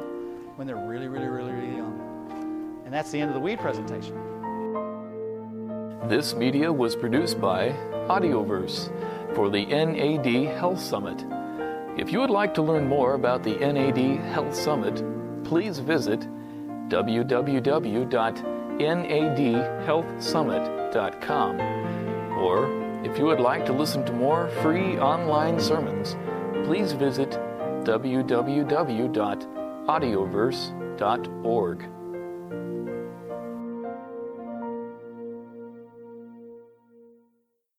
when they're really, really, really, really young. And that's the end of the weed presentation. This media was produced by Audioverse for the NAD Health Summit. If you would like to learn more about the NAD Health Summit, please visit www.nadhealthsummit.com. Or if you would like to listen to more free online sermons, please visit www.audioverse.org.